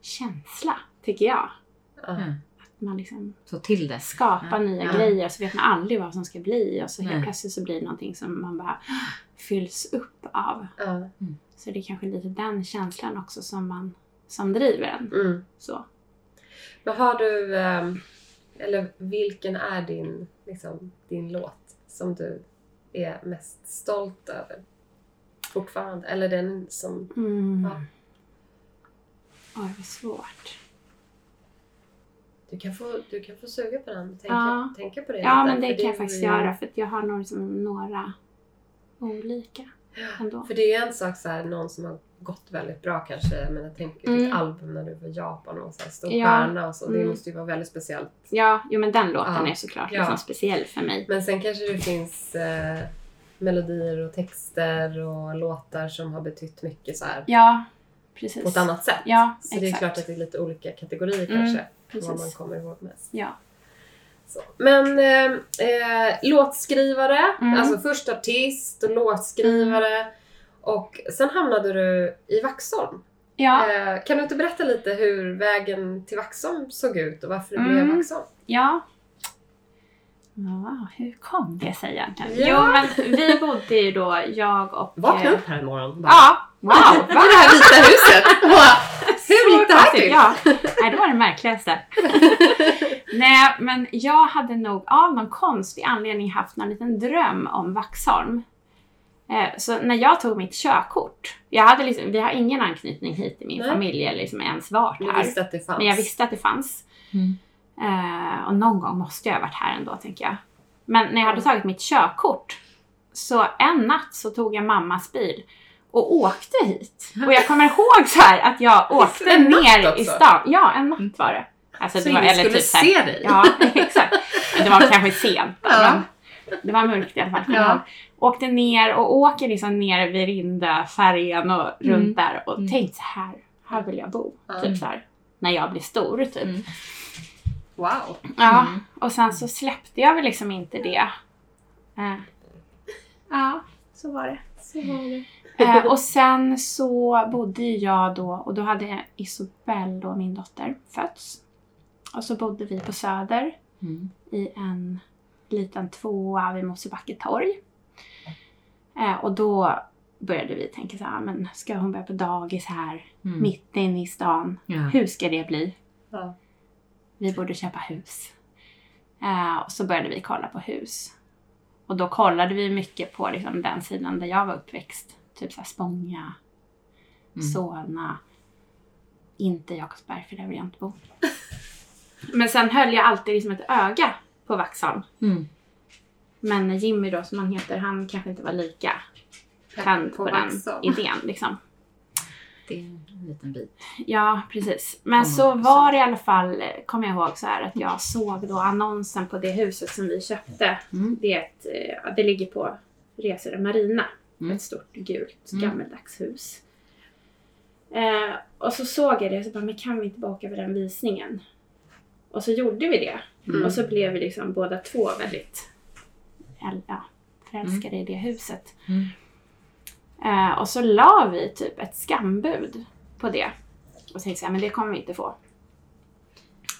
känsla tycker jag. Ja. Mm. Att man liksom Så till det. skapar nya grejer så vet man aldrig vad som ska bli och så helt plötsligt så blir det någonting som man bara fylls upp av. Ja. Så det är kanske lite den känslan också som man som driver en. Mm. Så. Men har du, ehm, eller vilken är din, liksom, din låt som du är mest stolt över? Fortfarande? Eller den som... Mm. Ja. Oj, vad svårt. Du kan få, du kan få suga på den. Tänka, Ja. tänka på det Ja, lite, men det kan jag faktiskt göra för jag har nog liksom några olika ändå. För det är en sak så här, någon som har gått väldigt bra kanske. Jag menar, tänk Mm. ditt album när du var i Japan och så här, stor Ja. stjärna och så. Det Mm. måste ju vara väldigt speciellt. Ja, jo men den låten Ja. är såklart Ja. liksom speciell för mig. Men sen kanske det finns eh, melodier och texter och låtar som har betytt mycket så här Ja, precis. på ett annat sätt. Ja, Så det är exakt. klart att det är lite olika kategorier Mm, kanske. Vad man Precis. kommer ihåg mest. Ja. Så. Men eh, eh, låtskrivare, Mm. alltså först artist och låtskrivare. Och sen hamnade du i Vaxholm. Ja, Eh, kan du inte berätta lite hur vägen till Vaxholm såg ut och varför det Mm. blev Vaxholm? ja. Ja, hur kom det sig egentligen? Ja. Jo, men vi bodde ju då, jag och... Vakna eh, upp här en morgon och bara, Ja, wow! I det här vita huset! Hur gick det här till? Ja. Nej, det var det märkligaste. Nej, men jag hade nog av någon konstig anledning haft någon liten dröm om Vaxholm. Eh, Så när jag tog mitt körkort, jag hade liksom, vi har ingen anknytning hit i min Nej. familj eller liksom ens varit Du här. visste att det fanns. Men jag visste att det fanns. Mm. Eh, och någon gång måste jag ha varit här ändå, tänker jag. Men när jag hade Mm. tagit mitt körkort, så en natt så tog jag mammas bil och åkte hit. Och jag kommer ihåg så här att jag åkte En natt ner i också? stan. Ja, en natt var det. Alltså, Så det var, ingen eller skulle typ så här- se dig? Ja, exakt. Det var kanske sent. Ja. Det var mörkt i alla fall. Ja. Åkte ner och åker liksom ner vid Rinda färjan och Mm. runt där och Mm. tänkte så här, här vill jag bo. Ja. Typ så här. När jag blir stor typ. Mm. Wow! Ja, Mm. och sen så släppte jag väl liksom inte det. Eh, ja, så var det. Så var det. Eh, och sen så bodde ju jag då, och då hade Isobel, då, min dotter, fötts. Och så bodde vi på Söder Mm. i en liten tvåa vid Mosebacke torg. Eh, och då började vi tänka så här, men ska hon börja på dagis här, Mm. mitt inne i stan? Ja. Hur ska det bli? Ja. vi borde köpa hus. Eh, och så började vi kolla på hus. Och då kollade vi mycket på liksom, den sidan där jag var uppväxt. Typ så här Spånga, Mm. Solna. Inte Jakobsberg för där vill jag inte bo. Men sen höll jag alltid liksom ett öga på Vaxholm. Mm. Men Jimmy då som han heter, han kanske inte var lika tänd På på, den idén. Liksom. Det är en liten bit. Ja, precis. Men så var det i alla fall, kommer jag ihåg så här att jag såg då annonsen på det huset som vi köpte. Mm. Det, är ett, eh, det ligger på Resare Marina. Mm. Ett stort gult Mm. gammeldags hus. Eh, och så såg jag det och så bara, men kan vi inte bara åka på den visningen? Och så gjorde vi det. Mm. Och så blev vi liksom båda två väldigt äl- ja, förälskade i det huset. Mm. Eh, och så la vi typ ett skambud på det. Och tänkte men det kommer vi inte få.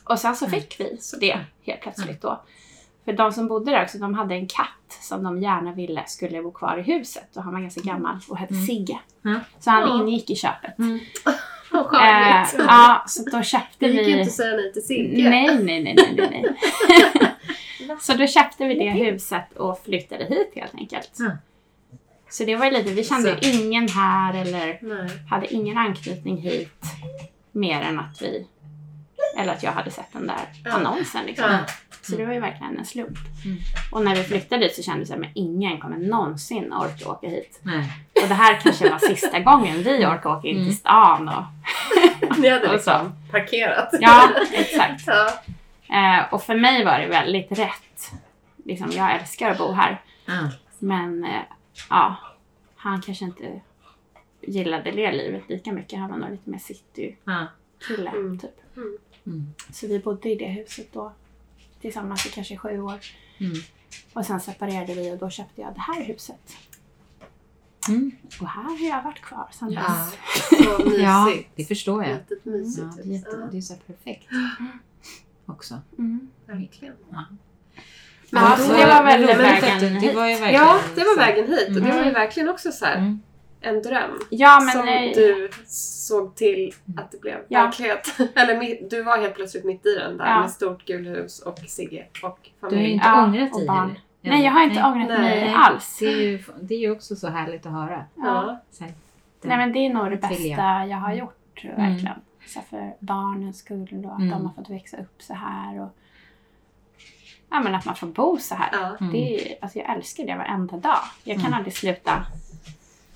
Och sen så fick vi det helt plötsligt då. För de som bodde där också, de hade en katt som de gärna ville skulle bo kvar i huset. Och han var ganska gammal och hette Mm. Sigge. Så han ingick i köpet. Mm. Vad Eh, charmigt. ja, så då köpte Det gick vi... inte att säga nej till Sigge. Nej, nej, nej, nej, nej. så då köpte vi det huset och flyttade hit helt enkelt. Ja. Så det var lite, vi kände Så. ingen här eller Nej. hade ingen anknytning hit mer än att vi, eller att jag hade sett den där Ja. annonsen liksom. Ja. Så det var ju verkligen en slump. Mm. Och när vi flyttade dit så kände jag att ingen kommer någonsin orka åka hit. Nej. Och det här kanske var sista gången vi orkade åka in Mm. till stan. Och, Ni hade liksom parkerat. ja, exakt. Ja. Eh, och för mig var det väldigt rätt. Liksom, jag älskar att bo här. Ja. Men eh, ja, han kanske inte gillade det livet lika mycket. Han var nog lite mer citykille. Mm. typ. Mm. Så vi bodde i det huset då tillsammans i kanske sju år. Mm. Och sen separerade vi och då köpte jag det här huset. Mm. Och här har jag varit kvar sedan Ja. dess. Så mysigt. Ja, det förstår jag. Mysigt Ja, det, är jätte, det är så perfekt också. Mm. Verkligen. Ja. Ja, Men så då- det var väl roligt vägen det, det hit. var ju verkligen Ja, det var vägen hit och det Mm. var ju verkligen också så här Mm. en dröm. Ja, men som eh, du såg till att det blev Ja. verklighet. Eller du var helt plötsligt mitt i den där Ja. med stort gulhus och Sigge och Du har familj. inte Ja, ångrat dig barn. Nej, jag har inte ångrat Nej. mig alls. Det är, ju, det är ju också så härligt att höra. Ja. Så här, Nej, men det är nog det bästa jag har gjort, Mm. verkligen. Så här för barnens skull och att Mm. de har fått växa upp så här. Och, ja, men att man får bo så här. Ja. Mm. Det är, alltså jag älskar det varenda dag. Jag kan Mm. aldrig sluta.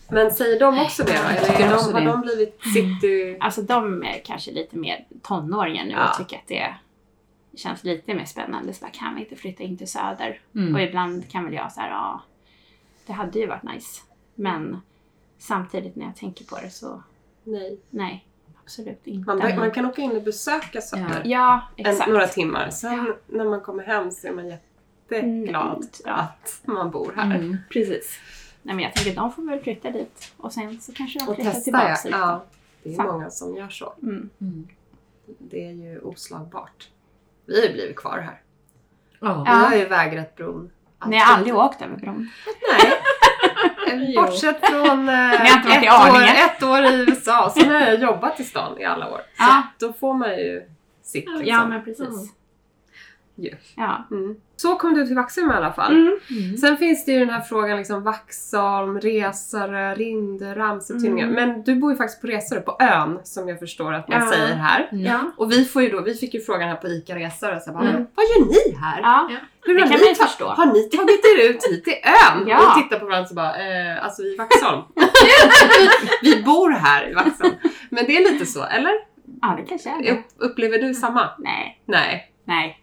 Men säger de också det då? Eller är också de, har det. de blivit city... Alltså de är kanske lite mer tonåringar nu Ja. och tycker att det känns lite mer spännande. Så bara, kan vi inte flytta in till Söder? Mm. Och ibland kan väl jag så här, ja, det hade ju varit nice. Men samtidigt när jag tänker på det så, Nej. nej, absolut inte. Man, man kan åka in och besöka Söder Ja, exakt. några timmar. Sen när man kommer hem så är man jätteglad Mm, ja. att man bor här. Mm. Precis. Nej men jag tänker de får väl flytta dit och sen så kanske de Och flyttar testa tillbaka ja. dit. ja. Det är Sant. många som gör så. Mm. Mm. Det är ju oslagbart. Vi har ju blivit kvar här. Ja. Vi har ju vägrat bron. Ni har aldrig åkt över bron? Nej. Bortsett från eh, ett, år, ett år i USA. Sen har jag jobbat i stan i alla år. Ja. Så då får man ju sitt liksom. Ja men precis. Ja. Ja. Mm. Så kom du till Vaxholm i alla fall. Mm. Mm. Sen finns det ju den här frågan liksom Vaxholm, Resare, Rinde, Ramsö-tidningar. Mm. Men du bor ju faktiskt på Resare, på ön som jag förstår att man Ja. säger här. Mm. Ja. Och vi får ju då, vi fick ju frågan här på ICA Resare, så bara, Mm. "Men vad gör ni här? ja. Hur det har, kan ni förstå. har ni tagit er ut hit till ön? Ja. Och tittar på varandra och så bara, eh, alltså vi är i Vaxholm. vi bor här i Vaxholm. Men det är lite så, eller? ja, det kanske är det. Upp, upplever du samma? Nej, Nej. nej.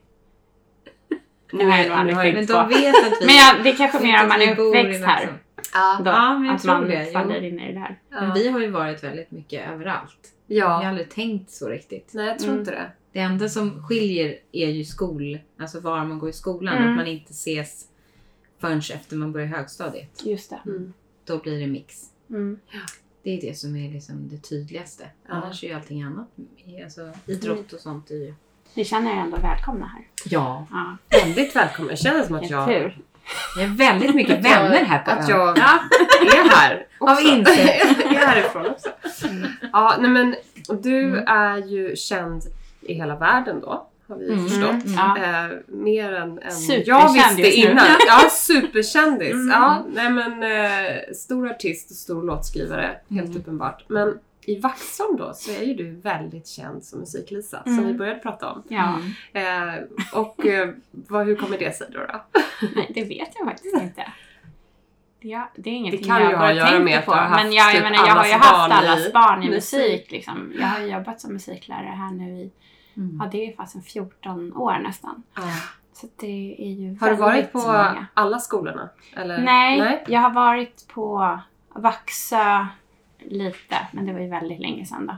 Nu, är, man nu har jag Men inte... de vet att vi... Men ja, det är kanske mer om man vi är uppväxt här. Vaxholm. Ja. Då, Ja, men jag att tror man det, jo. faller in i det här. Men Ja. vi har ju varit väldigt mycket överallt. Jag har ja. aldrig tänkt så riktigt. Nej, jag tror Mm. inte det. Det enda som skiljer är ju skol, alltså var man går i skolan. Mm. Att man inte ses förrän efter man börjar högstadiet. Just det. Mm. Då blir det mix. Mm. Det är det som är liksom det tydligaste. Ja. Annars är ju allting annat, alltså idrott och sånt är ju... Vi känner er ändå välkomna här. Ja. Ja, Väldigt välkommen. Jag känner som att jag... Hur? Jag har väldigt mycket vänner här på Att jag Ja. är här också. Har vi insett. jag är härifrån också. Ja, nej men du Mm. är ju känd i hela världen då. Har vi ju Mm. förstått. Mm. Ja. Eh, mer än, än jag visste nu. innan. Ja, superkändis. Mm. Ja, nej men eh, stor artist och stor låtskrivare, helt Mm. uppenbart. Men i Vaxholm då så är ju du väldigt känd som Musik-Lisa, som Mm. vi började prata om. Ja, Mm. Eh, och eh, vad, hur kommer det sig då? då? nej, det vet jag faktiskt inte. Ja, det är ingenting Det kan jag ju ha att göra med att på. du har haft Men jag, jag typ menar, jag har ju haft i allas barn i musik. musik. Liksom. Jag har jobbat som musiklärare här nu i, Mm. ja det är fasen 14 år nästan. Ja. Så det är ju Har du varit på många. alla skolorna? Eller? Nej, Nej? jag har varit på Vaxö lite, men det var ju väldigt länge sedan då.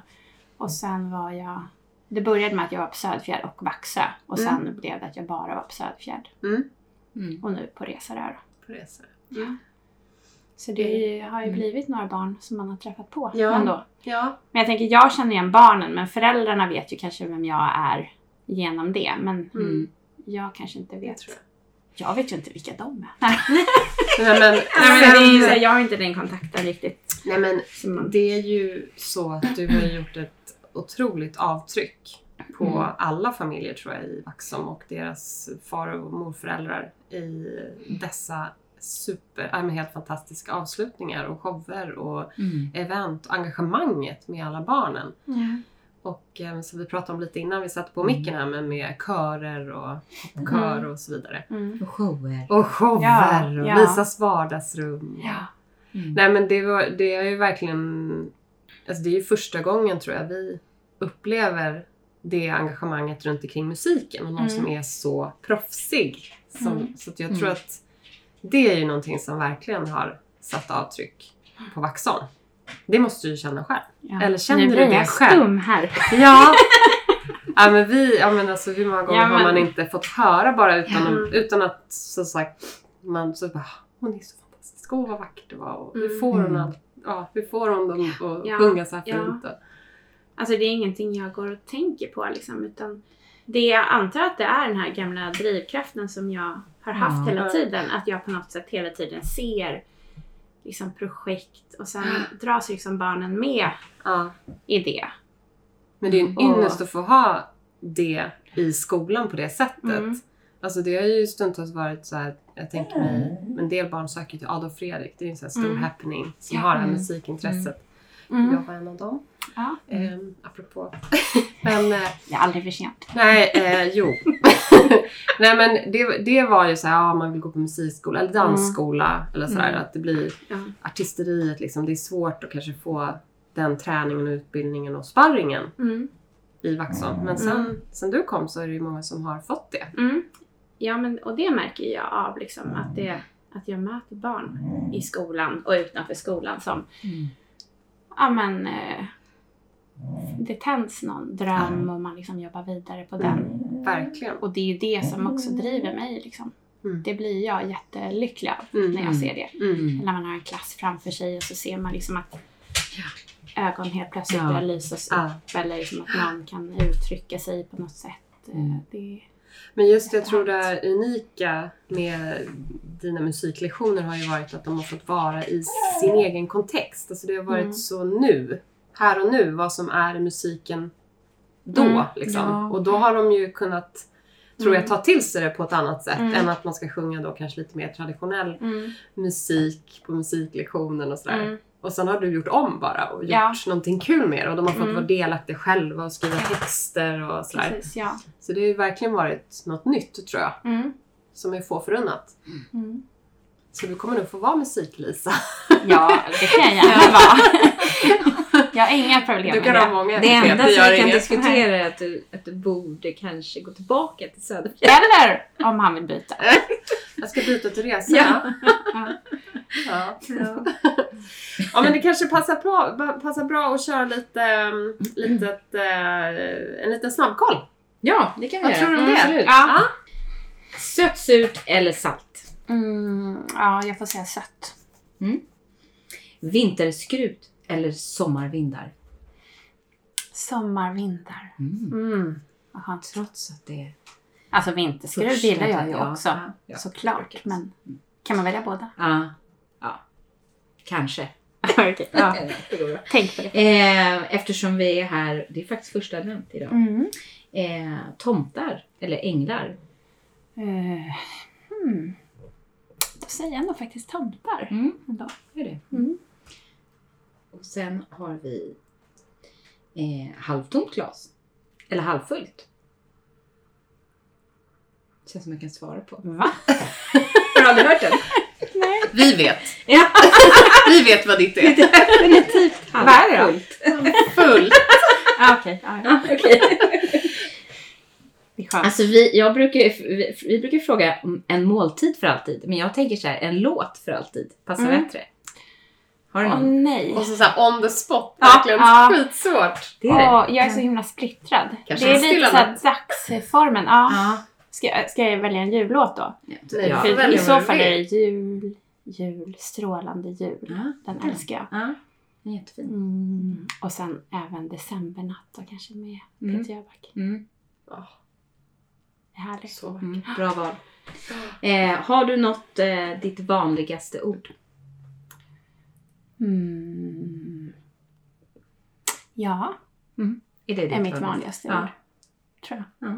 Och sen var jag, det började med att jag var på Söderfjärd och Vaxö. Och sen blev det att jag bara var på Söderfjärd. Mm. Mm. Och nu på Resarö då. På resor. Så det har ju blivit några barn som man har träffat på Ja. ändå. Ja. Men jag tänker, jag känner igen barnen, men föräldrarna vet ju kanske vem jag är genom det. Men Mm. jag kanske inte vet. jag. Jag vet ju inte vilka de är. Nej men, Nej, men det är ju så här, jag har inte den kontakten riktigt. Nej, men det är ju så att du har gjort ett otroligt avtryck på Mm. alla familjer tror jag i Vaxholm och deras far och morföräldrar i dessa super, men helt fantastiska avslutningar och shower och Mm. event och engagemanget med alla barnen. Och eh, som vi pratade om lite innan vi satte på micken här med, med körer och kör och så vidare. Mm. Och shower. Och shower Ja, och ja. Lisas vardagsrum. Ja. Mm. Nej men det, var, det är ju verkligen... Alltså det är ju första gången tror jag vi upplever det engagemanget runt omkring musiken och någon Mm. som är så proffsig. Som, Mm. Så jag Mm. tror att det är ju någonting som verkligen har satt avtryck på Vaxholm. Det måste du ju känna själv. Ja. Eller känner nu du blir det jag själv? stum här. Ja! ja men vi, ja men alltså hur många gånger Ja, har men- man inte fått höra bara utan, Ja. utan att så sagt man så bara "Ah, hon är så åh vad vackert det var och hur Mm. får hon Mm. allt, ja hur får hon dem att Ja, sjunga så här ja. fint och, Alltså det är ingenting jag går och tänker på liksom. Utan det jag antar att det är den här gamla drivkraften som jag har haft Ja. hela tiden. Att jag på något sätt hela tiden ser liksom projekt och sen dras liksom barnen med ja. i det. Men det är en ynnest att få ha det i skolan på det sättet. Mm. Alltså det har ju stundtals varit så här, jag tänker mig, en del barn söker till Adolf Fredrik, det är en sån här stor Mm. happening som har det här Mm. musikintresset. Mm. Jag var en av dem. Ja. Ehm, apropå. Men eh, Det är aldrig för sent. Nej, eh, jo. Nej men det, det var ju så här, ja man vill gå på musikskola eller dansskola eller sådär. Mm. Att det blir Ja. artisteriet liksom. Det är svårt att kanske få den träningen och utbildningen och sparringen Mm. i Vaxholm. Men sen, sen du kom så är det ju många som har fått det. Mm. Ja, men, och det märker jag av liksom, att, det, att jag möter barn i skolan och utanför skolan som Mm. ja, men, eh, det tänds någon dröm och man liksom jobbar vidare på den. Verkligen. Och det är ju det som också driver mig. Liksom. Mm. Det blir jag jättelycklig av Mm. när jag ser det. Mm. När man har en klass framför sig och så ser man liksom att ögon helt plötsligt Ja. börjar lysas upp. Ja. Eller liksom att någon kan uttrycka sig på något sätt. Mm. Det, Men just jag tror det unika med dina musiklektioner har ju varit att de har fått vara i sin egen kontext. Alltså det har varit Mm. så nu, här och nu, vad som är musiken då. Mm, Liksom. ja. Och då har de ju kunnat, tror jag, Mm. ta till sig det på ett annat sätt Mm. än att man ska sjunga då kanske lite mer traditionell mm, musik på musiklektionen och sådär. Och sen har du gjort om bara och gjort Ja. någonting kul med det och de har fått Mm. vara delaktiga själva och skriva texter och sådär. precis, ja. Så det har ju verkligen varit något nytt tror jag Mm, som är få förunnat. mm. Så du kommer nog få vara musik-Lisa. Ja, det kan jag gärna vara. Jag har inga problem Du med kan ha det. många Det enda som vi kan diskutera är att du, att du borde kanske gå tillbaka till Söderfjärd. Eller om han vill byta. Jag ska byta till resa. Ja. Ja. ja men det kanske passar bra, passar bra att köra lite, um, litet, eh, en liten snabbkoll. Ja, det kan vi Vad göra. tror du om det? Absolut. Ja. Sött, surt eller salt? Mm, ja, jag får säga sött. Vinterskrut eller sommarvindar? Sommar, vinter. Mm. Mm. Trots att det är... Alltså vinterskruv Första gillar jag ju ja, också. ja, ja. Såklart. Men kan man välja båda? Ja. ja. Kanske. Okej, ja. Tänk på det. Eh, eftersom vi är här, det är faktiskt första advent idag. Mm. Eh, tomtar eller änglar? Eh, hmm. Då säger jag nog faktiskt tomtar. Mm, Ändå. är det. Mm. Och sen har vi eh, halvtomt glas. Eller halvfullt. Känns som jag kan svara på. Va? Har du aldrig hört den? Nej. Vi vet. Ja, Vi vet vad ditt är. definitivt. Vad är det då? Full. Ah, Okej, ja, ja. Okej. Alltså vi, jag brukar, vi, vi brukar fråga om en måltid för alltid. Men jag tänker så här, en låt för alltid passar Mm. bättre. Har du någon? nej. Och så, så här on the spot, Ja, verkligen ja. skitsvårt. Det är det. Åh, jag är så himla splittrad. Kanske det är lite såhär dagsformen. Ja. Ja. Ska, jag- ska jag välja en jullåt då? Nej, ja. får För I så du fall är det jul, jul, strålande jul. Ja. Den älskar jag. Ja. Den är jättefin. Mm. Och sen även decembernatt då kanske med Mm. Peter Jöback. Mm. Ja, Det är härligt. så. Mm. Bra val. Eh, har du något, eh, ditt vanligaste ord? Mm. Ja, Är det är ditt mitt vanligaste Ja. ord. Tror jag. Ja.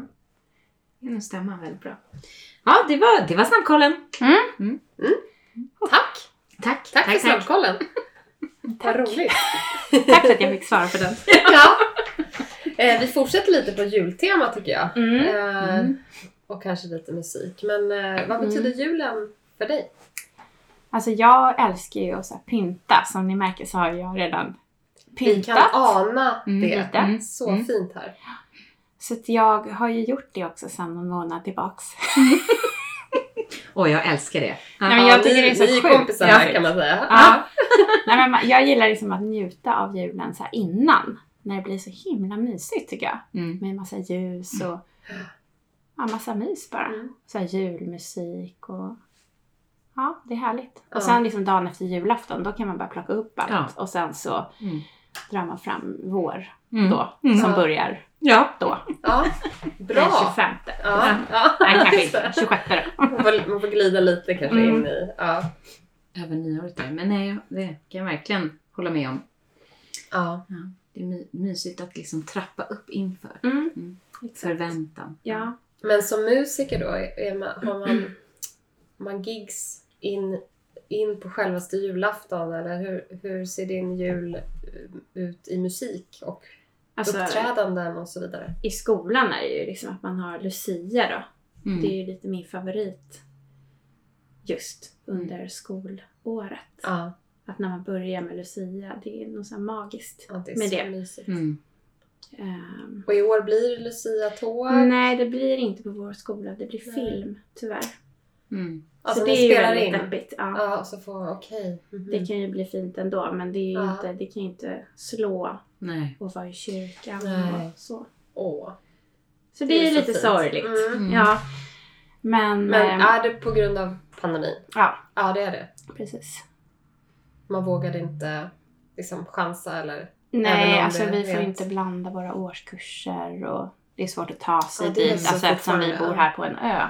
Det stämma väldigt bra. Ja, det var, det var snabbkollen. Tack! Tack. Tack, för snabbkollen. Vad roligt. Tack för att jag fick svara på den. Ja. Eh, vi fortsätter lite på jultema tycker jag. Mm. Eh, Mm. Och kanske lite musik. Men eh, vad betyder julen för dig? Alltså jag älskar ju att pynta. Som ni märker så har jag redan Vi kan pyntat. ana Mm, det. lite. Mm. Så Mm. fint här. Så jag har ju gjort det också sedan någon månad tillbaks. Åh, jag älskar det. Nej, men jag tycker ni, det är så ni är sjukt. kompisar här kan man säga. Ja. Nej, men jag gillar liksom att njuta av julen så innan. När det blir så himla mysigt tycker jag. Mm. Med massa ljus och ja, massa mys bara. Mm. Så julmusik och ja, det är härligt. Ja. Och sen liksom dagen efter julafton då kan man bara plocka upp allt Ja. och sen så Mm. drar man fram vår Mm. då. Mm. Som Ja. börjar Ja. då. Ja, Den bra. 25. Ja, ja. Nej, kanske inte. det. 26 då. Man får, man får glida lite kanske Mm. in i... Ja. Över nyåret där. Men nej, det kan jag verkligen hålla med om. ja. Det är my- mysigt att liksom trappa upp inför. Mm. Mm. Förväntan. Ja. Men som musiker då, är man, har man, har man gigs in, in på självaste julafton eller hur, hur ser din jul eh, ut i musik och Alltså, uppträdanden och så vidare? I skolan är det ju liksom att man har Lucia då. Mm. Det är ju lite min favorit just under skolåret. Ja, Att när man börjar med Lucia, det är något så här magiskt. ja det är Med så det. mysigt. Mm. Ehm, Och i år blir det Lucia-tåg. nej, det blir inte på vår skola. Det blir Nej. film, tyvärr. Mm. Alltså så ni det är ju väldigt deppigt. Ja. Ja, så får, okej. Mhm. Det kan ju bli fint ändå, men det, är ju Ja. inte, det kan ju inte slå Nej. och vara i kyrkan Nej. och så. Åh. Så Det det, är är så lite fint. sorgligt. Mm. Ja. Men, Men ehm, är det på grund av pandemin? ja, Ja, det är det. precis. Man vågade inte liksom chansa eller? Även Nej, om alltså det vi får inte blanda våra årskurser och det är svårt att ta sig Ja, dit. så Alltså eftersom vi bor här på en ö.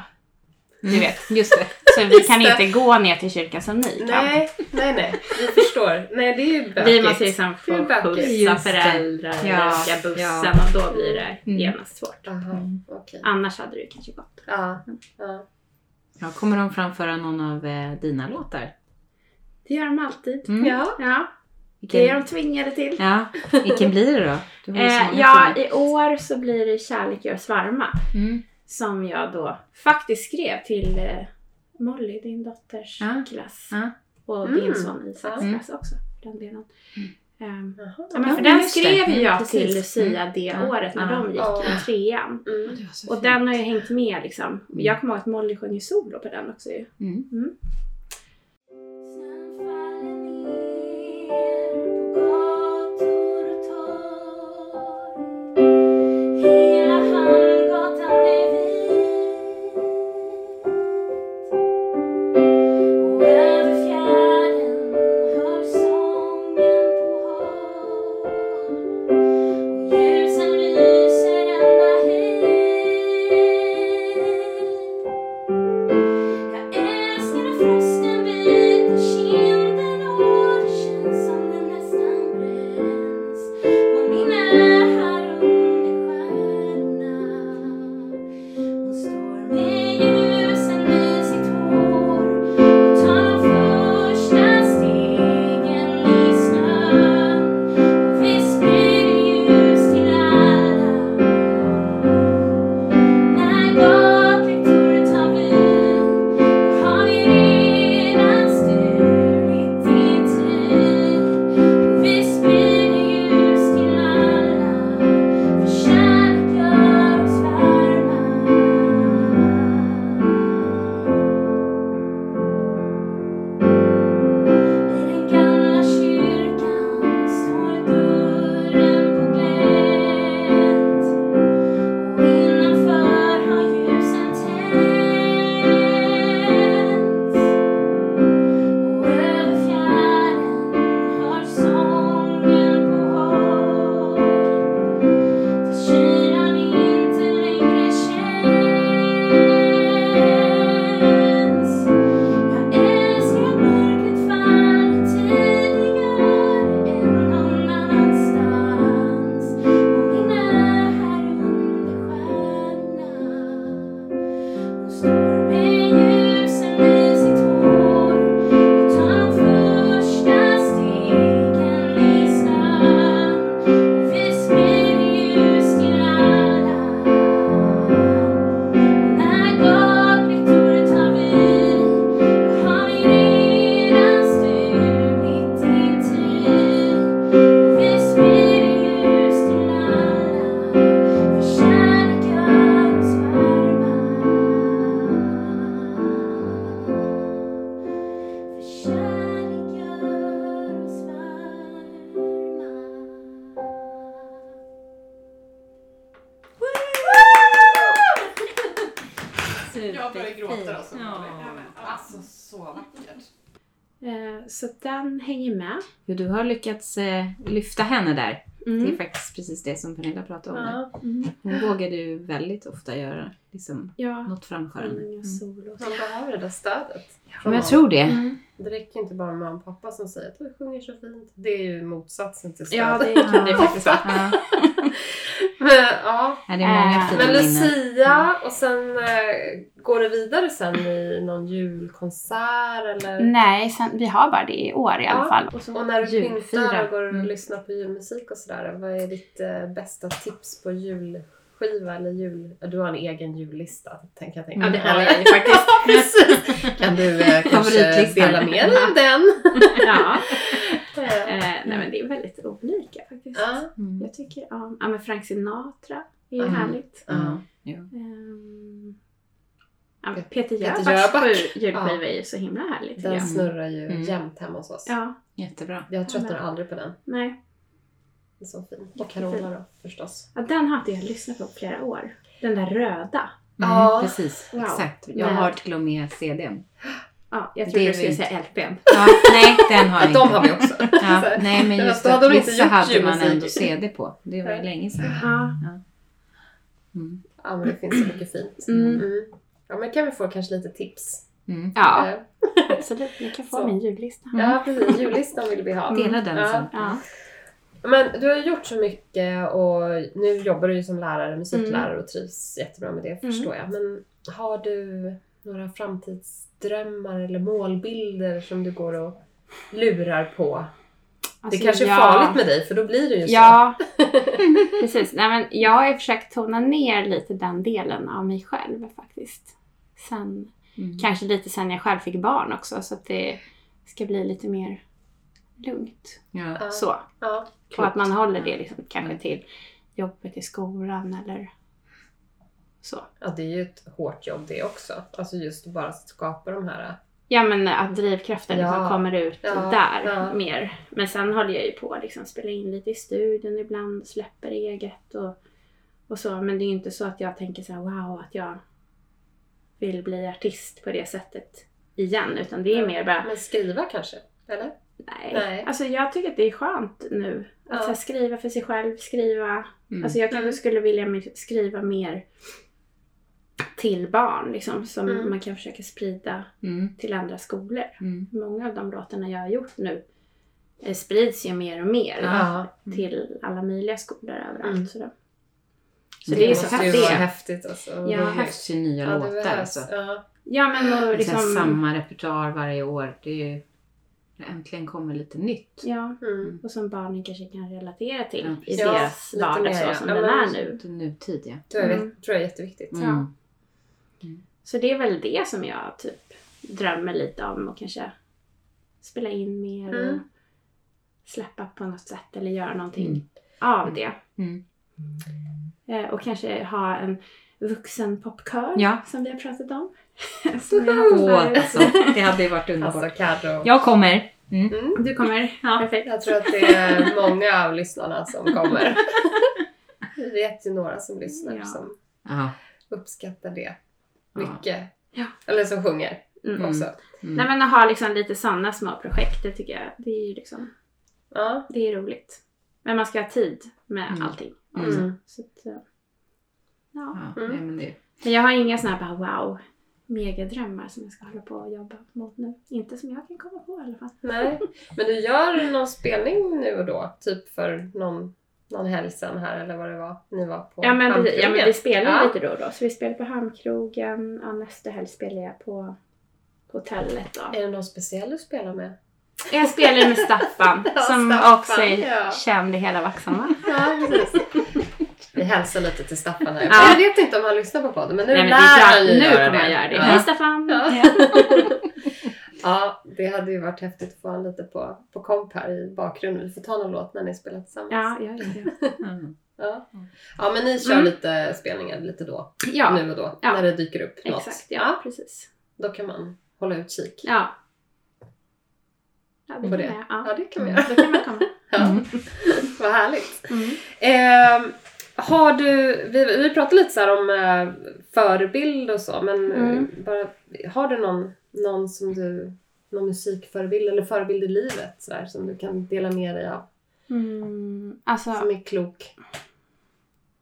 Du Du vet. Just det. Så vi kan inte gå ner till kyrkan som ni kan. Nej, nej, nej. Vi förstår. Nej, det är ju bökigt. Vi måste liksom få skjutsa föräldrar Ja, åka bussen ja. och då blir det Mm. genast svårt. Jaha, Mm. okej. Annars hade det kanske gått. Ja, ja. Ja, kommer de framföra någon av eh, dina låtar? Det gör de alltid. Mm. ja. Ja, Vilken, det är de tvingade till. ja, vilken blir det då? Du Eh, ja, i år så blir det Kärlek gör svarma. Mm. Som jag då faktiskt skrev till eh, Molly, din dotters Ja. klass. Ja. Och Mm. din son Isaks Mm. klass också. för Den delen. Jaha. ja, men Ja, för den skrev ju Mm, jag precis. till Lucia Mm. det Ja. året när Ja. de gick Ja. i trean. Mm. Och den har ju hängt med liksom. Jag kommer ihåg att Molly sjöng ju solo på den också ju. Hur du har lyckats eh, lyfta henne där. Det är Mm. faktiskt precis det som Pernilla pratade om. Ja. Mm. Hon vågade ju väldigt ofta göra liksom, Ja, något framförande. mm. Mm. Man behöver det där stödet. Men jag tror det. Mm. Det räcker inte bara med mamma och pappa som säger att du sjunger så fint. Det är ju motsatsen till stöd. Ja, det kan det faktiskt vara. Ja. Men, ja. Ja, det är många Men. Lucia och sen eh, går det vidare sen i någon julkonsert eller? Nej, sen, vi har bara det i år i alla Ja, fall. Och Och när du pyntar och går och Mm. lyssnar på julmusik och sådär, vad är ditt eh, bästa tips på julskiva eller jul... Du har en egen jullista, tänker jag tänka. Ja, det har jag ju faktiskt. Kan du eh, kanske dela med dig av den? ja. Eh, nej men det är väldigt olika faktiskt. Mm. Jag tycker om, ja men Frank Sinatra är ju Mm. härligt. Ehm, ja, Pet- Peter Jöbacks julskiva är ju så himla härlig tycker Den snurrar ju Mm. jämt hemma hos oss. Ja, Jättebra. Jag tröttnar Ja, aldrig på den. nej. Är så fin. Och Carola då förstås. Ja, den har inte jag lyssnat på på flera år. Den där röda. Mm, Ja. Precis, Wow. exakt. Jag har till och med CDn. Ja, jag Det trodde du skulle säga LPn. Ja, nej, den har jag Ja, inte. de har vi också. Ja, nej, men just hade att de inte vissa hade man ändå CD på. Det var ju länge sedan. Ja. Mm. Ja, men det finns så mycket fint. Mm. Mm. Ja, men kan vi få kanske lite tips? Mm. ja, Eh, absolut. Ni kan få Så. min jullista. Ja, precis. Jullistan vill vi ha. Dela den Ja. sen. Ja. Men du har gjort så mycket och nu jobbar du ju som lärare, musiklärare och trivs jättebra med det Mm. förstår jag. Men har du några framtidsdrömmar eller målbilder som du går och lurar på? Alltså, det kanske är jag- farligt med dig för då blir det ju så. Ja, precis. Nej, men jag har försökt tona ner lite den delen av mig själv faktiskt. Sen, Mm. Kanske lite sen jag själv fick barn också så att det ska bli lite mer lugnt. Ja. Ja. Så. Ja. Och att man håller det liksom, kanske till jobbet i skolan eller så. ja, det är ju ett hårt jobb det också. Alltså just att bara skapa de här... Ja men att drivkraften Ja. liksom kommer ut Ja, där ja. mer. Men sen håller jag ju på att liksom spela in lite i studion ibland, släpper eget och, och så. Men det är ju inte så att jag tänker så här: wow att jag vill bli artist på det sättet igen. Utan det är mer bara, Men skriva kanske? Eller? nej. Nej. Alltså jag tycker att det är skönt nu. Att skriva för sig själv, skriva. Mm. Alltså jag kanske Mm. skulle vilja skriva mer till barn liksom. Som Mm. man kan försöka sprida Mm. till andra skolor. Mm. Många av de låtarna jag har gjort nu eh, sprids ju mer och mer Ja. till alla möjliga skolor överallt. Mm. Så, det, så det är ju så måste ju vara häftigt. häftigt alltså. Ja, Det behövs ju nya Ja, det låtar. behövs. Alltså. Ja. Ja men och Liksom... Samma repertoar varje år. Det är ju... Äntligen kommer lite nytt. Ja, Mm. och som barnen kanske kan relatera till Ja, i. Ja, deras vardag så ja. som Ja, den är nu. Nutid ja. Tror, jag, Mm. tror jag är jätteviktigt. Mm. Så det är väl det som jag typ drömmer lite om och kanske spela in mer och Mm. släppa på något sätt eller göra någonting Mm. av det. Mm. Eh, och kanske ha en vuxen popkör Ja. som vi har pratat om. Åh, alltså, det hade ju varit underbart. Alltså Carro. Jag kommer. Mm. Mm. Du kommer? Ja. Perfekt. Jag tror att det är många av lyssnarna som kommer. Vi vet ju några som lyssnar Ja. som Ja. uppskattar det. Mycket. Ja. Eller som sjunger Mm. också. Mm. Nej men att ha liksom lite sådana små projekt, det tycker jag, det är ju liksom, Ja. det är roligt. Men man ska ha tid med Mm. allting. Mm. också. Mm. Så att, eh, ja. Ja, Mm. nej, men det, Men jag har inga sådana här bara wow, megadrömmar som jag ska hålla på och jobba mot nu. Inte som jag kan komma på i alla fall. Nej. Men du gör någon spelning nu och då? Typ för någon, någon helg sen här eller vad det var ni var på Ja men, ja, men vi spelar ju Ja. lite då och då. Så vi spelar på Hamnkrogen, ja, nästa helg spelar jag på hotellet då. Är det någon speciell du spelar med? Jag spelar med Staffan som Staffan, också är ja. känd i hela Vaxholm. Ja, precis. Vi hälsar lite till Staffan här. Ja. Jag vet inte om han lyssnar på podden men nu Nej, men lär är han ju nu göra kommer det. jag göra det. Hej Staffan! Ja. Ja. Ja, det hade ju varit häftigt att få honom lite på, på komp här i bakgrunden. Vi får ta någon låt när ni spelar tillsammans. Ja, ja, ja. mm. Ja, ja men ni kör Mm. lite spelningar lite då, ja nu och då, Ja. när det dyker upp något. exakt. Ja, precis. Då kan man hålla utkik Ja. Ja, det på kan det. Ja, Ja. det kan vi Mm. göra. Då kan man komma. Ja. Mm. Vad härligt. Mm. Ehm, Har du, vi, vi pratade lite så här om eh, förebild och så, men eh, Mm. bara, har du någon, någon som du, någon musikförebild eller förebild i livet så här, som du kan dela med dig av? Mm, alltså, Som är klok?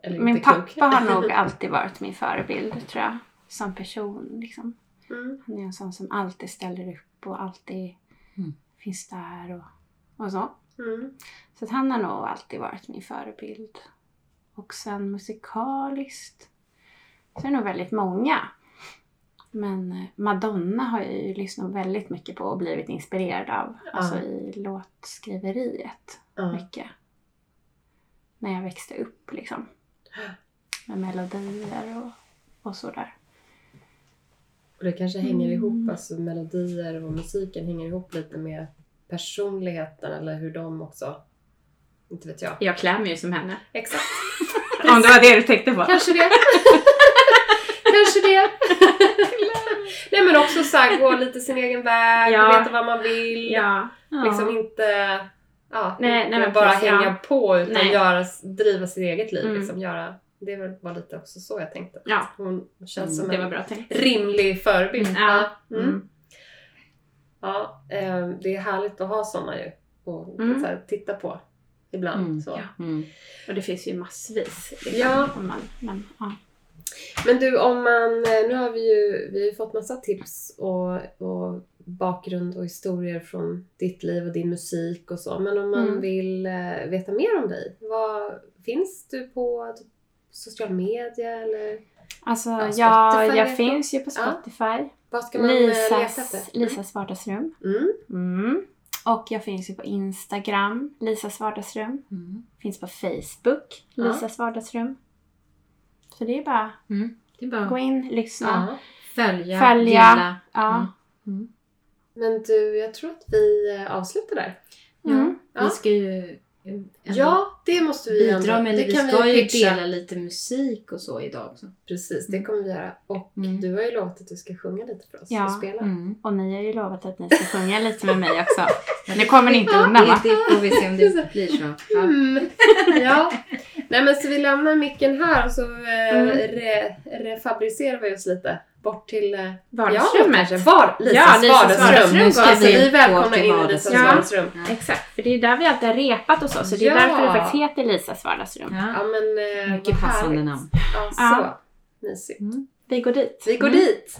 Eller min inte pappa klok. har nog alltid varit min förebild tror jag. Som person liksom. Mm. Han är en sån som alltid ställer upp och alltid Mm. finns där och, och så. Mm. Så att han har nog alltid varit min förebild. Och sen musikaliskt så är det nog väldigt många. Men eh, Madonna har jag ju lyssnat väldigt mycket på och blivit inspirerad av. Alltså i låtskriveriet. Ja. Mycket. När jag växte upp liksom. Med melodier och, och sådär. Och det kanske hänger Mm. ihop, alltså melodier och musiken hänger ihop lite med personligheten eller hur de också, inte vet jag. Jag klär mig ju som henne. Exakt. Om det var det du tänkte på. Kanske det. Kanske det. Nej men också så här, gå lite sin egen väg, Ja. veta vad man vill. Ja. Liksom inte ja, Nej, inte nej, men bara precis, hänga ja. på utan Nej. göra, driva sitt eget liv. Mm. Liksom, göra, det var- lite också så jag tänkte. Ja. Hon känns Mm, som Det var en rimlig förebild. Mm. Ja. Mm. Mm. Ja, eh, det är härligt att ha såna ju. Och Mm. så här, titta på ibland. Mm. Så. Ja. Mm. Och det finns ju massvis. Liksom, Ja. Man, men, ja. Men du, om man, eh, nu har vi ju vi har fått massa tips och, och bakgrund och historier från ditt liv och din musik och så. Men om man Mm. vill eh, veta mer om dig, vad, finns du på social media eller Alltså, Ja, jag, jag finns ju på Ja. Spotify. vad ska man eh, leta Lisas, efter? Lisas vardagsrum. Mm. Mm. Och jag finns ju på Instagram, Lisas vardagsrum. Mm. Finns på Facebook, Ja. Lisas vardagsrum. Så det är bara Mm. Det är bara gå in, lyssna, Ja. följa, följa. Ja. Mm. Men du, jag tror att vi eh, avslutar där. Mm. Ja, Ja. vi ska ju Ja, det måste vi bidra ändå- med. det Vi kan ska ju pitcha. dela lite musik och så idag också. Precis, det kommer vi göra. Och Mm. du har ju lovat att du ska sjunga lite för oss Ja. och spela. Mm. Och ni har ju lovat att ni ska sjunga lite med mig också. Nu kommer ni inte undan va? Det, det får vi se om det blir så. Ja. Mm. Ja. Nej men så vi lämnar micken här och så eh, Mm. re, refabricerar vi oss lite bort till eh, Vardagsrummet. Ja, var, Lisas, Ja, Lisas vardagsrum. vardagsrum ska alltså, vi vi gå till in i. Lisas Ja. vardagsrum. Exakt, för det är där vi alltid har repat och så. Så det är Ja. därför det faktiskt heter Lisas vardagsrum. Ja. Ja men eh, Mycket passande härligt. namn. Ja, så Ja. mysigt. Mm. Vi går dit. Vi går Mm. dit.